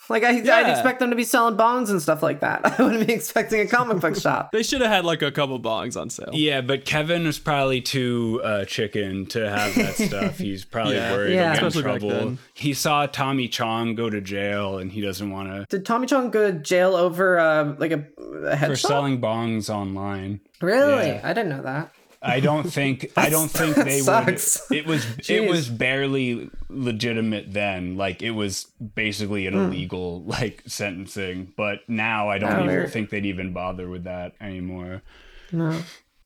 Like I, I'd Yeah. expect them to be selling bongs and stuff like that. I wouldn't be expecting a comic book shop. They should have had like a couple bongs on sale. Yeah, but Kevin was probably too uh, chicken to have that stuff. He's probably Yeah. worried Yeah. he'll get in Especially back trouble. He saw Tommy Chong go to jail, and he doesn't want to Did Tommy Chong go to jail over uh, like a, a head shop? for shop? selling bongs online. Really? Yeah. I didn't know that. I don't think I don't think they sucks. would. It was Jeez. it was barely legitimate then. Like it was basically an hmm. illegal like sentencing. But now I don't even think they'd even bother with that anymore. No.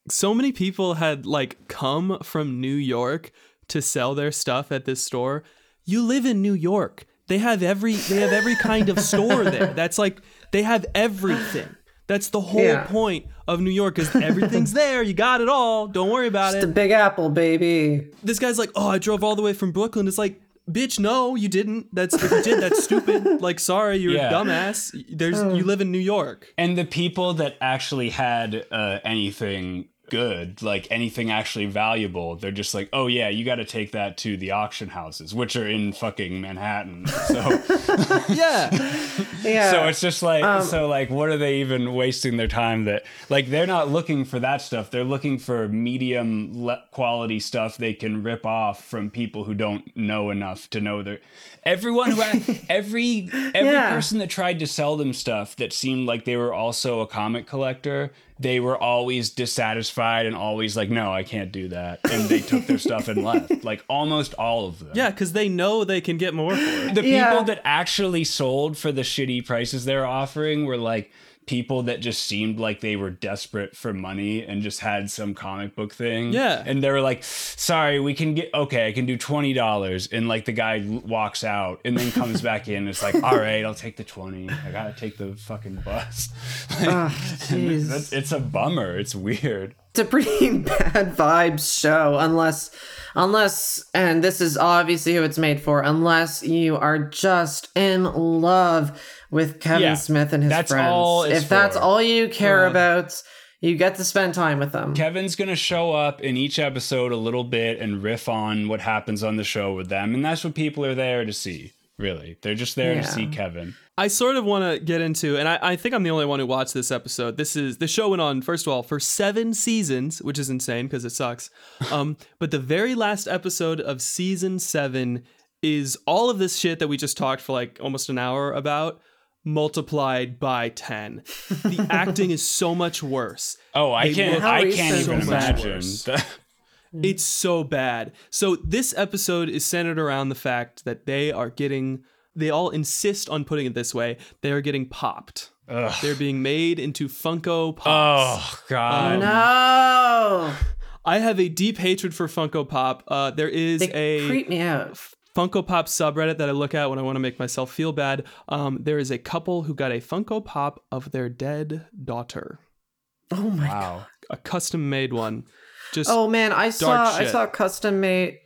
so many people had like come from New York to sell their stuff at this store. You live in New York. They have every they have every kind of store there. That's like they have everything. That's the whole Yeah. point of New York is everything's there. You got it all. Don't worry about The it. It's the Big Apple, baby. This guy's like, "Oh, I drove all the way from Brooklyn." It's like, "Bitch, no, you didn't. That's if you did, that's stupid. Like, sorry, you're Yeah. a dumbass. There's you live in New York." And the people that actually had uh, anything good, like anything actually valuable, they're just like, oh yeah, you got to take that to the auction houses, which are in fucking Manhattan. So, Yeah. Yeah. so it's just like, Um, so like, what are they even wasting their time? That like they're not looking for that stuff. They're looking for medium le- quality stuff they can rip off from people who don't know enough to know their. Everyone who had, every every Yeah. person that tried to sell them stuff that seemed like they were also a comic collector, they were always dissatisfied and always like, no, I can't do that, and they took their stuff and left. Like almost all of them. Yeah, because they know they can get more for it. The Yeah. people that actually sold for the shitty prices they're offering were like people that just seemed like they were desperate for money and just had some comic book thing. Yeah. And they were like, sorry, we can get, okay, I can do $20. And like the guy walks out and then comes back in. It's like, all right, I'll take the 20. I gotta take the fucking bus. Ah, jeez. That's- it's a bummer. It's weird. It's a pretty bad vibes show unless unless and this is obviously who it's made for unless you are just in love with Kevin Yeah, Smith and his that's friends. if that's all you care uh, about, you get to spend time with them. Kevin's gonna show up in each episode a little bit and riff on what happens on the show with them, and that's what people are there to see. Really, they're just there Yeah. to see Kevin. I sort of want to get into, and I, I think I'm the only one who watched this episode. This is the show went on first of all for seven seasons, which is insane because it sucks. Um, but the very last episode of season seven is all of this shit that we just talked for like almost an hour about multiplied by 10 the acting is so much worse Oh, I They can't. I can't even so much imagine. worse. It's so bad. So this episode is centered around the fact that they are getting they all insist on putting it this way. They are getting popped. They're being made into Funko Pops. oh God. no, I have a deep hatred for Funko Pop. Uh, there is they a creep me out. Funko Pop subreddit that I look at when I want to make myself feel bad. Um, there is a couple who got a Funko Pop of their dead daughter, Oh my god. Wow. a custom made one. Just Oh man, I saw I saw custom made.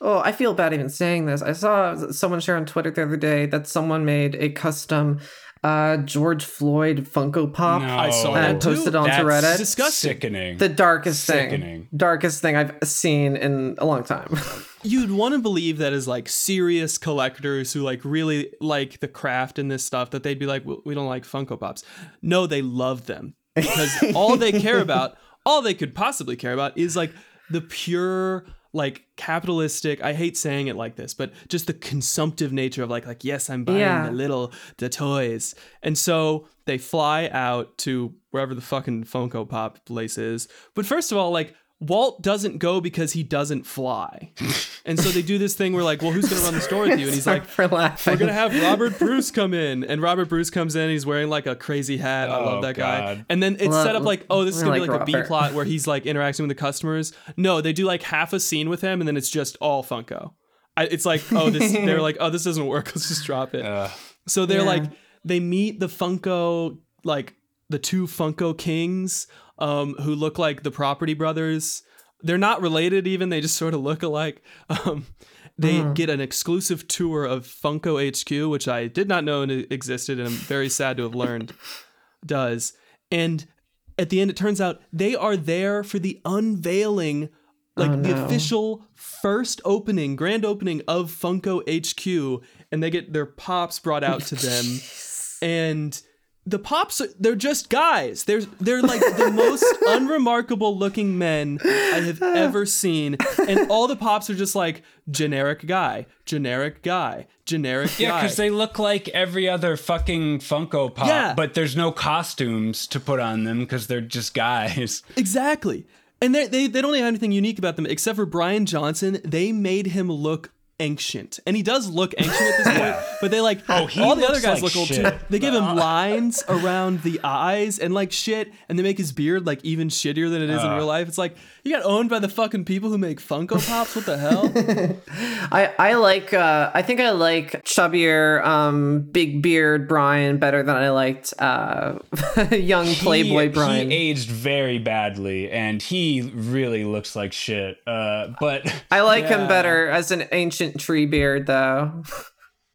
Oh, I feel bad even saying this. I saw someone share on Twitter the other day that someone made a custom uh George Floyd Funko Pop. No. I saw And that too. posted onto That's Reddit. disgusting. Sickening. The darkest Sickening. thing, darkest thing I've seen in a long time. you'd want to believe that as like serious collectors who like really like the craft and this stuff that they'd be like we don't like funko pops no they love them because all they care about all they could possibly care about is like the pure like capitalistic i hate saying it like this but just the consumptive nature of like like yes i'm buying Yeah. the little the toys and so they fly out to wherever the fucking funko pop place is but first of all like Walt doesn't go because he doesn't fly. and so they do this thing where like, well, who's going to run the store with you? And he's like, for laughing. we're gonna have Robert Bruce come in, and Robert Bruce comes in. He's wearing like a crazy hat. I Oh, love that guy. And then it's Love- set up like, oh, this is I gonna like be like a B plot where he's like interacting with the customers. No, they do like half a scene with him, and then it's just all Funko. I, it's like, oh, this. they're like, oh, this doesn't work. Let's just drop it. Uh, So they're Yeah. like they meet the Funko like the two Funko Kings um who look like the Property Brothers. They're not related even, they just sort of look alike. Um they get an exclusive tour of Funko HQ, which I did not know existed and I'm very sad to have learned does. And at the end it turns out they are there for the unveiling like Oh, the no. official first opening, grand opening of Funko HQ, and they get their pops brought out to them, and the pops are- they're just guys. They're they're like the most unremarkable looking men I have ever seen, and all the pops are just like generic guy, generic guy, generic yeah, guy. because they look like every other fucking Funko Pop, Yeah. but there's no costumes to put on them because they're just guys. Exactly. And they, they they don't have anything unique about them except for Bryan Johnson. They made him look ancient, and he does look ancient at this point. But they like Oh, all the other guys like look old too. They give him lines around the eyes and like shit, and they make his beard like even shittier than it is in Uh. real life. It's like you got owned by the fucking people who make Funko Pops. What the hell? I I like uh I think I like chubbier um big beard Bryan better than I liked uh young Playboy he, Bryan. He aged very badly, and he really looks like shit. Uh, but I like Yeah. him better as an ancient tree beard though.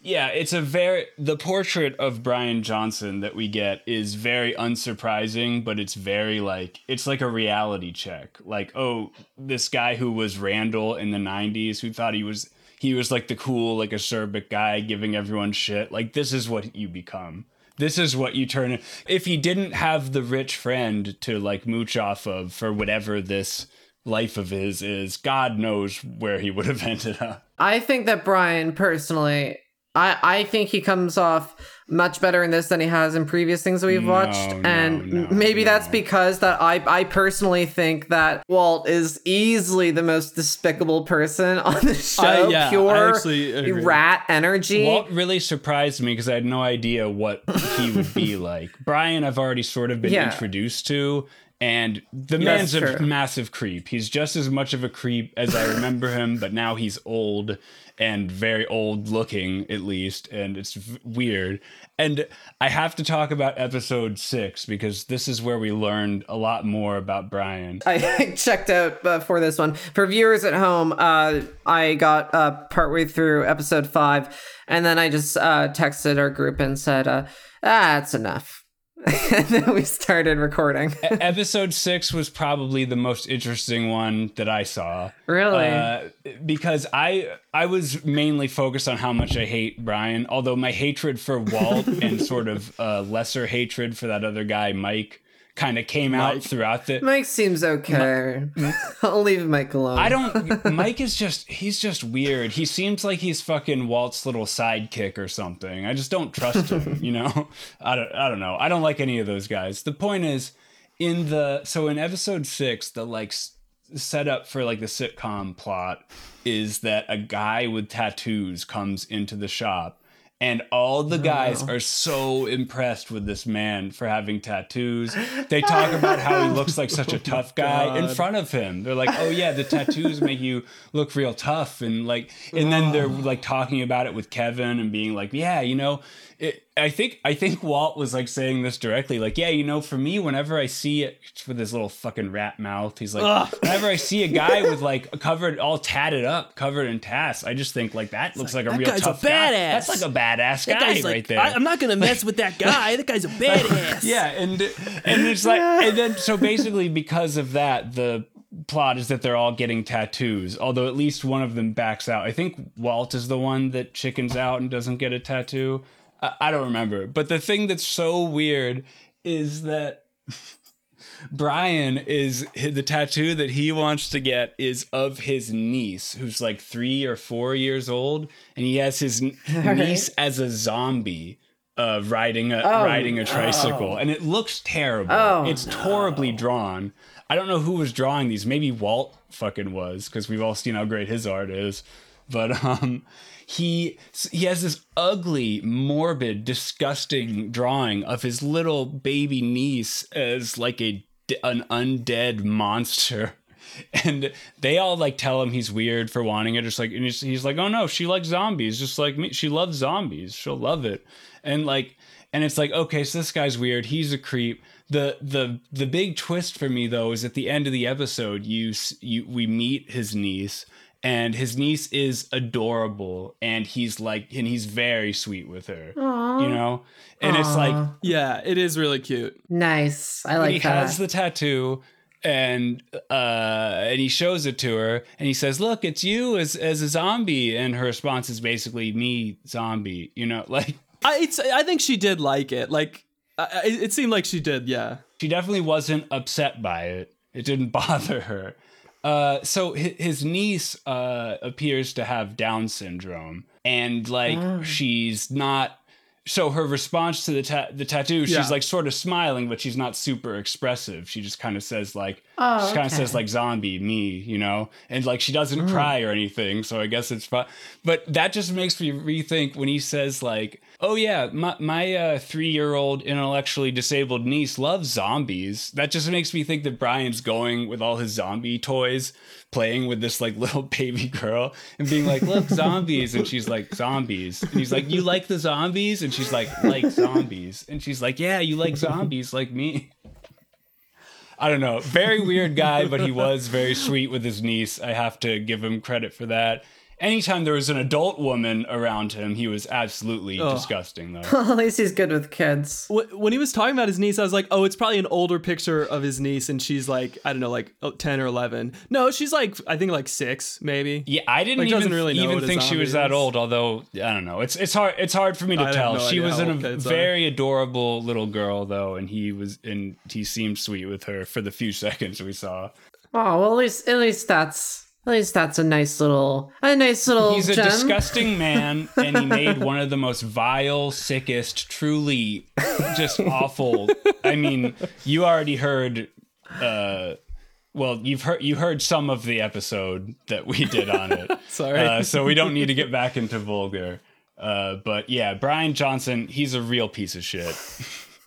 Yeah, it's a very the portrait of Bryan Johnson that we get is very unsurprising, but it's very like it's like a reality check. Like, oh, this guy who was Randall in the '90s, who thought he was he was like the cool, like acerbic guy giving everyone shit. Like, this is what you become. This is what you turn. If he didn't have the rich friend to like mooch off of for whatever this life of his is, God knows where he would have ended up. I think that Bryan personally I, I think he comes off much better in this than he has in previous things that we've No, watched. no, and no, maybe that's because that I, I personally think that Walt is easily the most despicable person on the show. I- yeah, Pure rat energy. Walt really surprised me because I had no idea what he would be like. Bryan, I've already sort of been Yeah. introduced to, and the man's a massive creep. He's just as much of a creep as I remember him, but now he's old and very old looking, at least, and it's v- weird. And I have to talk about episode six because this is where we learned a lot more about Bryan. I checked out uh, for this one. For viewers at home, uh, I got uh, partway through episode five, and then I just uh, texted our group and said, uh, "Ah, that's enough." and then we started recording. Episode six was probably the most interesting one that I saw. Really? Uh, because I I was mainly focused on how much I hate Bryan, although my hatred for Walt and sort of uh, lesser hatred for that other guy Mike kind of came out throughout the. Mike seems okay. I'll leave Mike alone. I don't. Mike is just. He's just weird. He seems like he's fucking Walt's little sidekick or something. I just don't trust him. You know. I don't. I don't know. I don't like any of those guys. The point is, in the so in episode six, the like s- setup for like the sitcom plot is that a guy with tattoos comes into the shop. And all the guys are so impressed with this man for having tattoos. They talk about how he looks like such a tough guy in front of him. They're like, "Oh yeah, the tattoos make you look real tough," and like, and then they're like talking about it with Kevin and being like, "Yeah, you know." It, I think I think Walt was like saying this directly, like, yeah, you know, for me, whenever I see it with his little fucking rat mouth, he's like, Ugh. whenever I see a guy with like covered, all tatted up, covered in tats, I just think like that looks like, a that real guy's a tough guy. badass. That's like a badass That guy guy's like, right there. I, am not gonna mess with that guy. That guy's a badass. Yeah, and and it's like and then so basically because of that the plot is that they're all getting tattoos although at least one of them backs out i think walt is the one that chickens out and doesn't get a tattoo i, don't remember but the thing that's so weird is that Bryan is the tattoo that he wants to get is of his niece who's like 3 or 4 years old and he has his niece as a zombie uh, riding a riding a tricycle, and it looks terrible. Oh, it's horribly drawn. I don't know who was drawing these. Maybe Walt fucking was because we've all seen how great his art is. But um, he he has this ugly, morbid, disgusting drawing of his little baby niece as like a an undead monster. And they all like tell him he's weird for wanting it. Just like, and he's, he's like, oh no, she likes zombies, just like me. She loves zombies. She'll love it. And like, and it's like, okay, so this guy's weird. He's a creep the the the big twist for me though is at the end of the episode you you we meet his niece and his niece is adorable and he's like and he's very sweet with her Aww. you know and Aww. it's like yeah it is really cute nice i like he that. has the tattoo and uh and he shows it to her and he says look it's you as as a zombie and her response is basically me zombie you know like I, it's, I think she did like it like it, it seemed like she did, yeah. She definitely wasn't upset by it. It didn't bother her. Uh, so his niece uh, appears to have Down syndrome, and like oh. she's not so her response to the ta- the tattoo, she's yeah. like sort of smiling, but she's not super expressive. She just kind of says like, oh, she kind of says like zombie me, you know, and like she doesn't mm. cry or anything. So I guess it's fun. But that just makes me rethink when he says like, oh yeah, my my uh, three year old intellectually disabled niece loves zombies. That just makes me think that Bryan's going with all his zombie toys playing with this like little baby girl and being like, "Look, zombies," and she's like, "Zombies," and he's like, "You like the zombies?" and she's like, "Like zombies," and she's like, "Yeah, you like zombies like me." I don't know. Very weird guy, but he was very sweet with his niece. I have to give him credit for that anytime there was an adult woman around him, he was absolutely oh. disgusting, though. At least he's good with kids. When he was talking about his niece, I was like, oh, it's probably an older picture of his niece, and she's like, I don't know, like oh, 10 or 11. No, she's like, I think like six, maybe. Yeah, I didn't like, even, really even think she was is. that old, although, I don't know. It's it's hard it's hard for me to I tell. No she was a very adorable little girl, though, and he was, and he seemed sweet with her for the few seconds we saw. Oh, well, at least, at least that's at least that's a nice little, a nice little. He's gem. a disgusting man, and he made one of the most vile, sickest, truly, just awful. I mean, you already heard. uh well, you've heard you heard some of the episode that we did on it. Sorry, uh, so we don't need to get back into vulgar. Uh, but yeah, Bryan Johnson, he's a real piece of shit.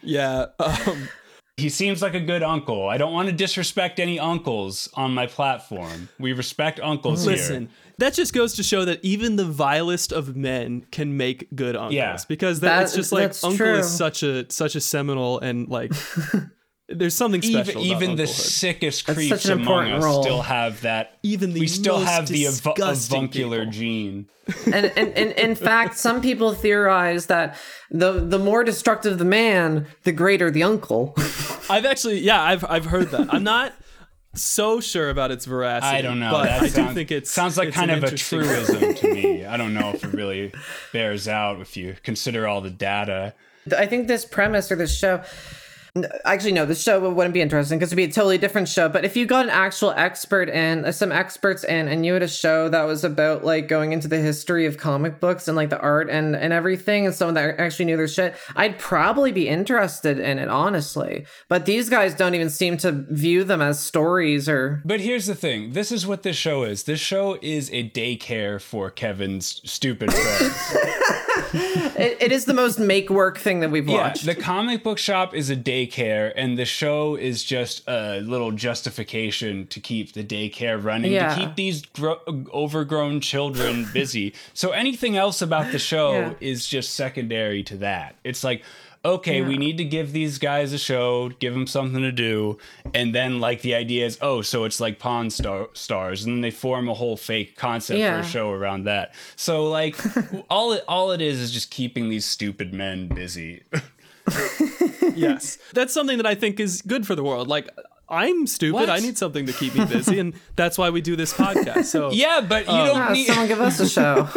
Yeah. Um, he seems like a good uncle. I don't want to disrespect any uncles on my platform. We respect uncles here. Listen, here. that just goes to show that even the vilest of men can make good uncles. Yeah. Because that, it's just like uncle true. is such a such a seminal and like there's something special. Even, even the sickest creeps among us role. still have that. Even the we still have the av- avuncular people. gene. and, and, and in fact, some people theorize that the the more destructive the man, the greater the uncle. I've actually, yeah, I've I've heard that. I'm not so sure about its veracity. I don't know. But that I sounds, do think it sounds like it's kind of a truism to me. I don't know if it really bears out if you consider all the data. I think this premise or this show Actually, no, the show wouldn't be interesting because it'd be a totally different show. But if you got an actual expert in, uh, some experts in, and you had a show that was about like going into the history of comic books and like the art and, and everything, and someone that actually knew their shit, I'd probably be interested in it, honestly. But these guys don't even seem to view them as stories or. But here's the thing this is what this show is this show is a daycare for Kevin's stupid friends. it, it is the most make work thing that we've watched. Yeah, the comic book shop is a daycare, and the show is just a little justification to keep the daycare running, yeah. to keep these gro- overgrown children busy. So anything else about the show yeah. is just secondary to that. It's like, okay, yeah. we need to give these guys a show, give them something to do, and then like the idea is, oh, so it's like Pawn Star- Stars, and then they form a whole fake concept yeah. for a show around that. So like, all it all it is is just keeping these stupid men busy. yes, that's something that I think is good for the world. Like. I'm stupid. What? I need something to keep me busy, and that's why we do this podcast. So yeah, but you um, don't need someone give us a show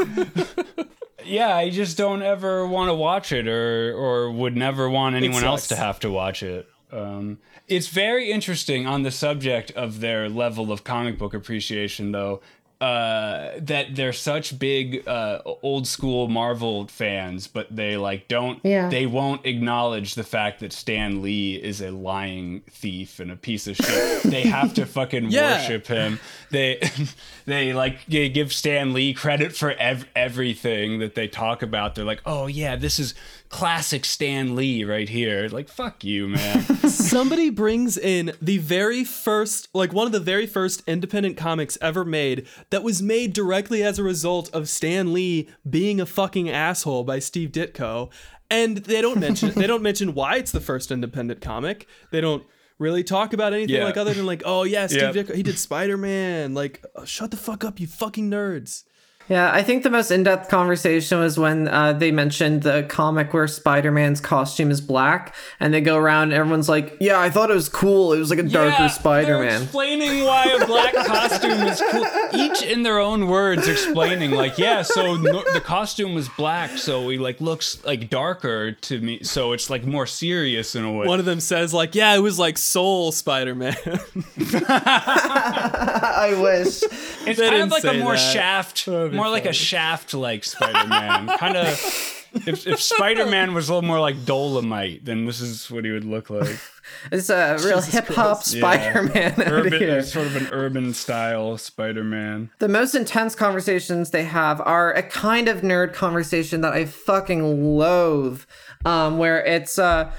yeah, I just don't ever want to watch it, or or would never want anyone else to have to watch it. Um, it's very interesting on the subject of their level of comic book appreciation, though. Uh, that they're such big uh, old school Marvel fans, but they like don't Yeah. they won't acknowledge the fact that Stan Lee is a lying thief and a piece of shit. they have to fucking Yeah. worship him. They they like they give Stan Lee credit for ev- everything that they talk about. They're like, "Oh yeah, this is classic Stan Lee right here." Like, fuck you, man. Somebody brings in the very first, like one of the very first independent comics ever made that was made directly as a result of Stan Lee being a fucking asshole by Steve Ditko. And they don't mention they don't mention why it's the first independent comic. They don't really talk about anything Yeah. like other than like, oh yeah, Steve Yep. Ditko, he did Spider Man. Like, oh, shut the fuck up, you fucking nerds. Yeah, I think the most in-depth conversation was when uh, they mentioned the comic where Spider-Man's costume is black, and they go around and everyone's like, "Yeah, I thought it was cool. It was like a darker Yeah, They're Spider-Man." explaining why a black costume is cool. Each in their own words, explaining like, yeah, so no, the costume was black, so he like looks like darker to me, so it's like more serious in a way. One of them says like, yeah, it was like Soul Spider Man. I wish. it's they kind of like a more that. shaft, That'd more like a shaft like Spider-Man. kind of. If, if Spider-Man was a little more like Dolomite, then this is what he would look like. It's a real hip hop Spider-Man out Urban, here. sort of an urban style Spider-Man. The most intense conversations they have are a kind of nerd conversation that I fucking loathe. Um, where it's uh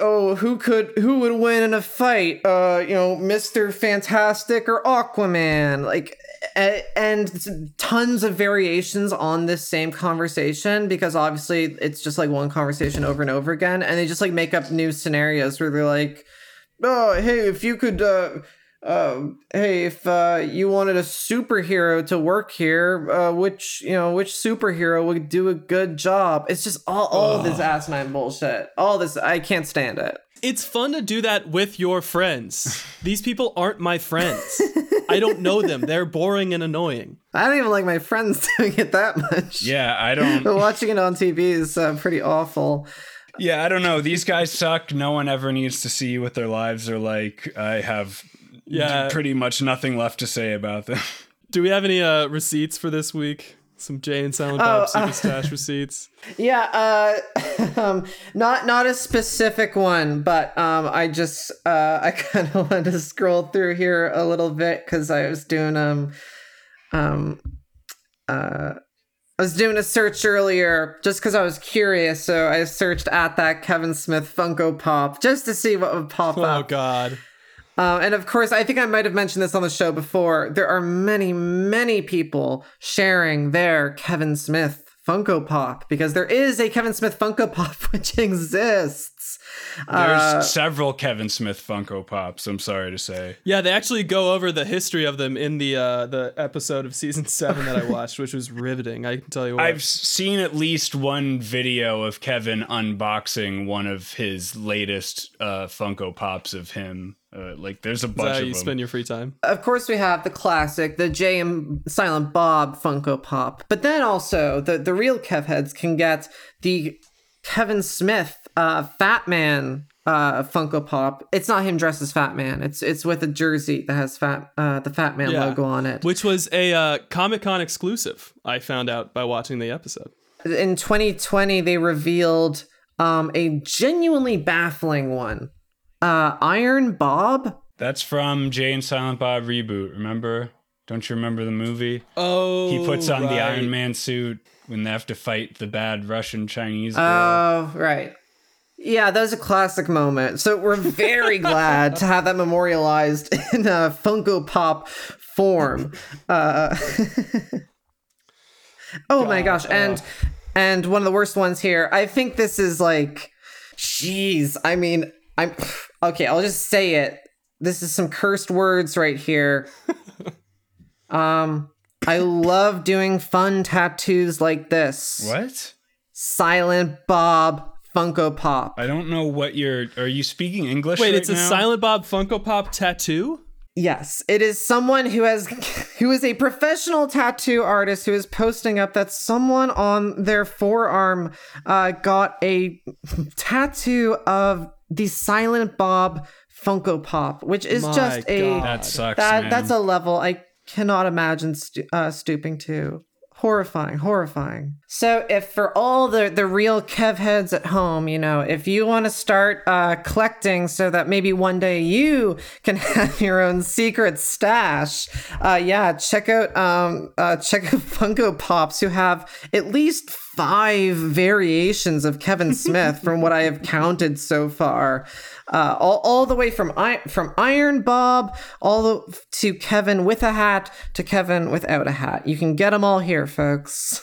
oh, who could who would win in a fight? Uh, you know, Mr. Fantastic or Aquaman? Like a- and tons of variations on this same conversation because obviously it's just like one conversation over and over again and they just like make up new scenarios where they're like oh hey if you could uh uh, hey, if uh, you wanted a superhero to work here, uh, which you know, which superhero would do a good job? It's just all, all this asinine bullshit. All this, I can't stand it. It's fun to do that with your friends. These people aren't my friends. I don't know them. They're boring and annoying. I don't even like my friends doing it that much. Yeah, I don't. But watching it on TV is uh, pretty awful. Yeah, I don't know. These guys suck. No one ever needs to see what their lives are like. I have Yeah. pretty much nothing left to say about them. Do we have any uh, receipts for this week? Some Jay and Silent Bob Secret Stash receipts. Yeah, uh, um, not not a specific one, but um, I just uh, I kind of wanted to scroll through here a little bit because I was doing um um uh. I was doing a search earlier just because I was curious, so I searched at that Kevin Smith Funko Pop just to see what would pop Oh up. Oh God. Um, and of course, I think I might have mentioned this on the show before. There are many, many people sharing their Kevin Smith Funko Pop because there is a Kevin Smith Funko Pop which exists. There's Uh, several Kevin Smith Funko Pops. I'm sorry to say. Yeah, they actually go over the history of them in the uh, the episode of season seven that I watched, which was riveting. I can tell you what. I've seen at least one video of Kevin unboxing one of his latest uh, Funko Pops of him. Uh, like, there's a Is that bunch how of you them. spend your free time. of course, we have the classic, the Jay and Silent Bob Funko Pop, but then also the the real Kev heads can get the Kevin Smith uh, Fat Man uh, Funko Pop. It's not him dressed as Fat Man. It's it's with a jersey that has Fat uh, the Fat Man Yeah. logo on it. Which was a uh, Comic Con exclusive. I found out by watching the episode. in 2020 they revealed um a genuinely baffling one uh iron bob That's from Jay and Silent Bob reboot. Remember? Don't you remember the movie? Oh, He puts on the. Iron Man suit when they have to fight the bad Russian Chinese girl. oh right yeah that was a classic moment. So we're very glad to have that memorialized in a funko pop form. Uh oh my God, gosh and and one of the worst ones here. I think this is like jeez i mean i'm okay i'll just say it. This is some cursed words right here. Um i love doing fun tattoos like this. What? silent bob funko pop I don't know what you're. Are you speaking English? Wait, right it's a now? Silent Bob Funko Pop tattoo? Yes, it is someone who has who is a professional tattoo artist who is posting up that someone on their forearm uh, got a tattoo of the Silent Bob Funko Pop, which is My just a That sucks. that man. that's a level I cannot imagine stu- uh, stooping to. Horrifying, horrifying. So, if for all the the real Kev heads at home, you know, if you want to start uh, collecting so that maybe one day you can have your own secret stash, uh, yeah, check out um, uh, check out Funko Pops who have at least five variations of Kevin Smith from what I have counted so far uh, all, all the way from I- from Iron Bob all the, to Kevin with a hat to Kevin without a hat. You can get them all here, folks.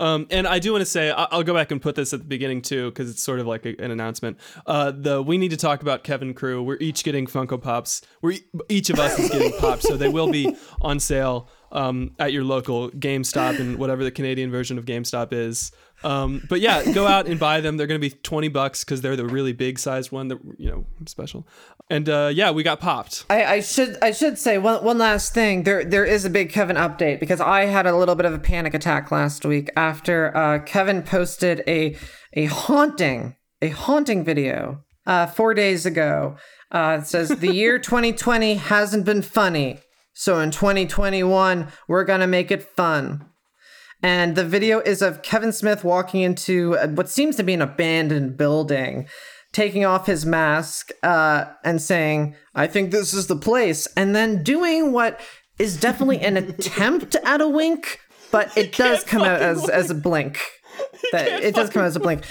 Um, and I do want to say I- will go back and put this at the beginning too because it's sort of like a, an announcement. Uh, the we need to talk about Kevin crew. We're each getting Funko Pops. We're e- each of us is getting pops, so they will be on sale um, at your local GameStop and whatever the Canadian version of GameStop is. Um, but yeah, go out and buy them. They're going to be 20 bucks because they're the really big sized one that, you know, special. And uh, yeah, we got popped. I, I should I should say one one last thing. There there is a big Kevin update because I had a little bit of a panic attack last week after uh, Kevin posted a a haunting a haunting video uh, four days ago. Uh, it says the year 2020 hasn't been funny, so in 2021 we're gonna make it fun. And the video is of Kevin Smith walking into what seems to be an abandoned building, taking off his mask uh, and saying, I think this is the place. And then doing what is definitely an attempt at a wink, but it does come out as, as a blink. That it does come out as a blink.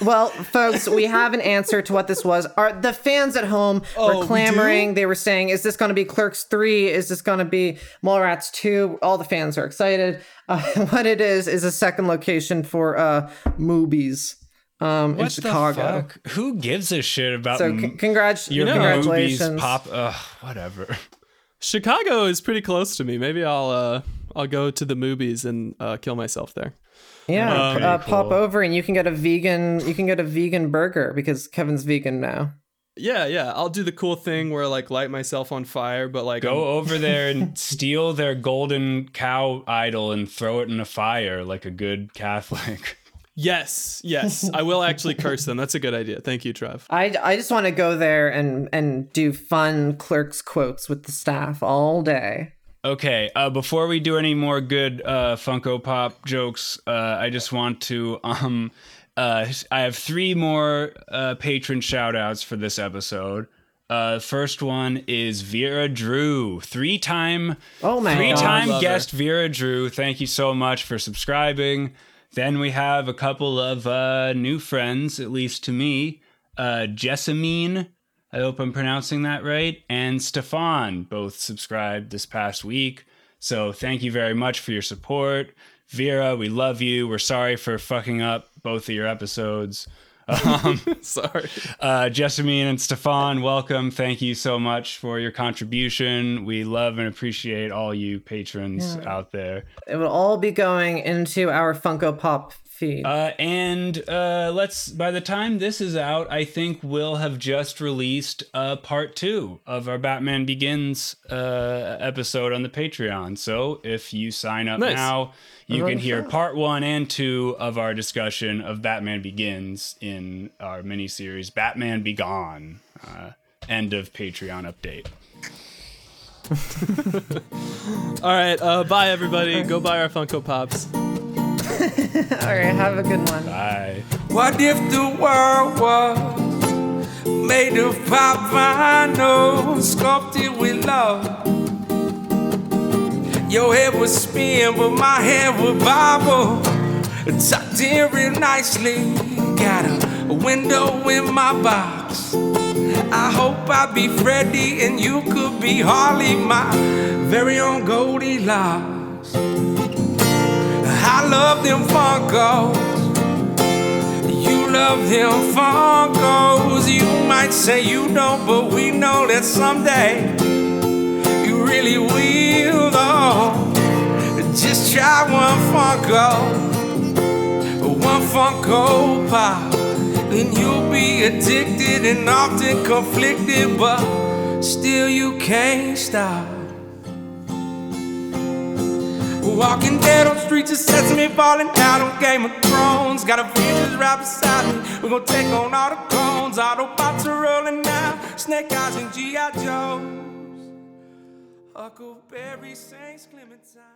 Well, folks, we have an answer to what this was. Are the fans at home Oh, were clamoring? do? They were saying, "Is this going to be Clerks three? Is this going to be Mallrats two? All the fans are excited. Uh, what it is is a second location for uh movies um in Chicago. the fuck? Who gives a shit about So m- c- congrats, your congratulations. movies pop? Ugh, whatever. Chicago is pretty close to me. Maybe I'll uh, I'll go to the movies and uh, kill myself there. Yeah, Um, uh, pretty pop cool. over and you can get a vegan. You can get a vegan burger because Kevin's vegan now. Yeah, yeah. I'll do the cool thing where like light myself on fire, but like Go I'm- over there and steal their golden cow idol and throw it in a fire like a good Catholic. yes, yes. I will actually curse them. That's a good idea. Thank you, Trev. I, I just want to go there and and do fun clerks quotes with the staff all day. Okay, uh, before we do any more good uh, Funko Pop jokes, uh, I just want to. Um, uh, I have three more uh, patron shout outs for this episode. Uh, first one is Vera Drew, three time Oh my three time love her. guest Vera Drew. Thank you so much for subscribing. Then we have a couple of uh, new friends, at least to me. Uh, Jessamine, I hope I'm pronouncing that right, and Stefan both subscribed this past week. So thank you very much for your support. Vera, we love you. We're sorry for fucking up both of your episodes. Um, Sorry. uh, Jessamine and Stefan, welcome. Thank you so much for your contribution. We love and appreciate all you patrons out there. It will all be going into our Funko Pop feed. Uh, and uh, let's, by the time this is out, I think we'll have just released uh, part two of our Batman Begins uh, episode on the Patreon. So if you sign up Nice. now, you can hear shout. part one and two of our discussion of Batman Begins in our miniseries Batman Begone. Uh, end of Patreon update. All right. Uh, bye, everybody. Go buy our Funko Pops. all right, have a good one. Bye. What if the world was made of pop vinyl, sculpted with love? Your head would spin, but my head would bobble. Tucked in real nicely, got a, a window in my box. I hope I be Freddy and you could be Harley, my very own Goldilocks. Love them Funkos. You love them Funkos. You might say you don't, but we know that someday you really will. Though. Just try one Funko, one Funko Pop, and you'll be addicted and often conflicted, but still you can't stop. Walking dead on streets of Sesame, falling out on Game of Thrones. Got Avengers right beside me. We're gonna take on all the clones. Autobots are rolling now. Snake Eyes and G.I. Joes. Huckleberry Saints Clementine.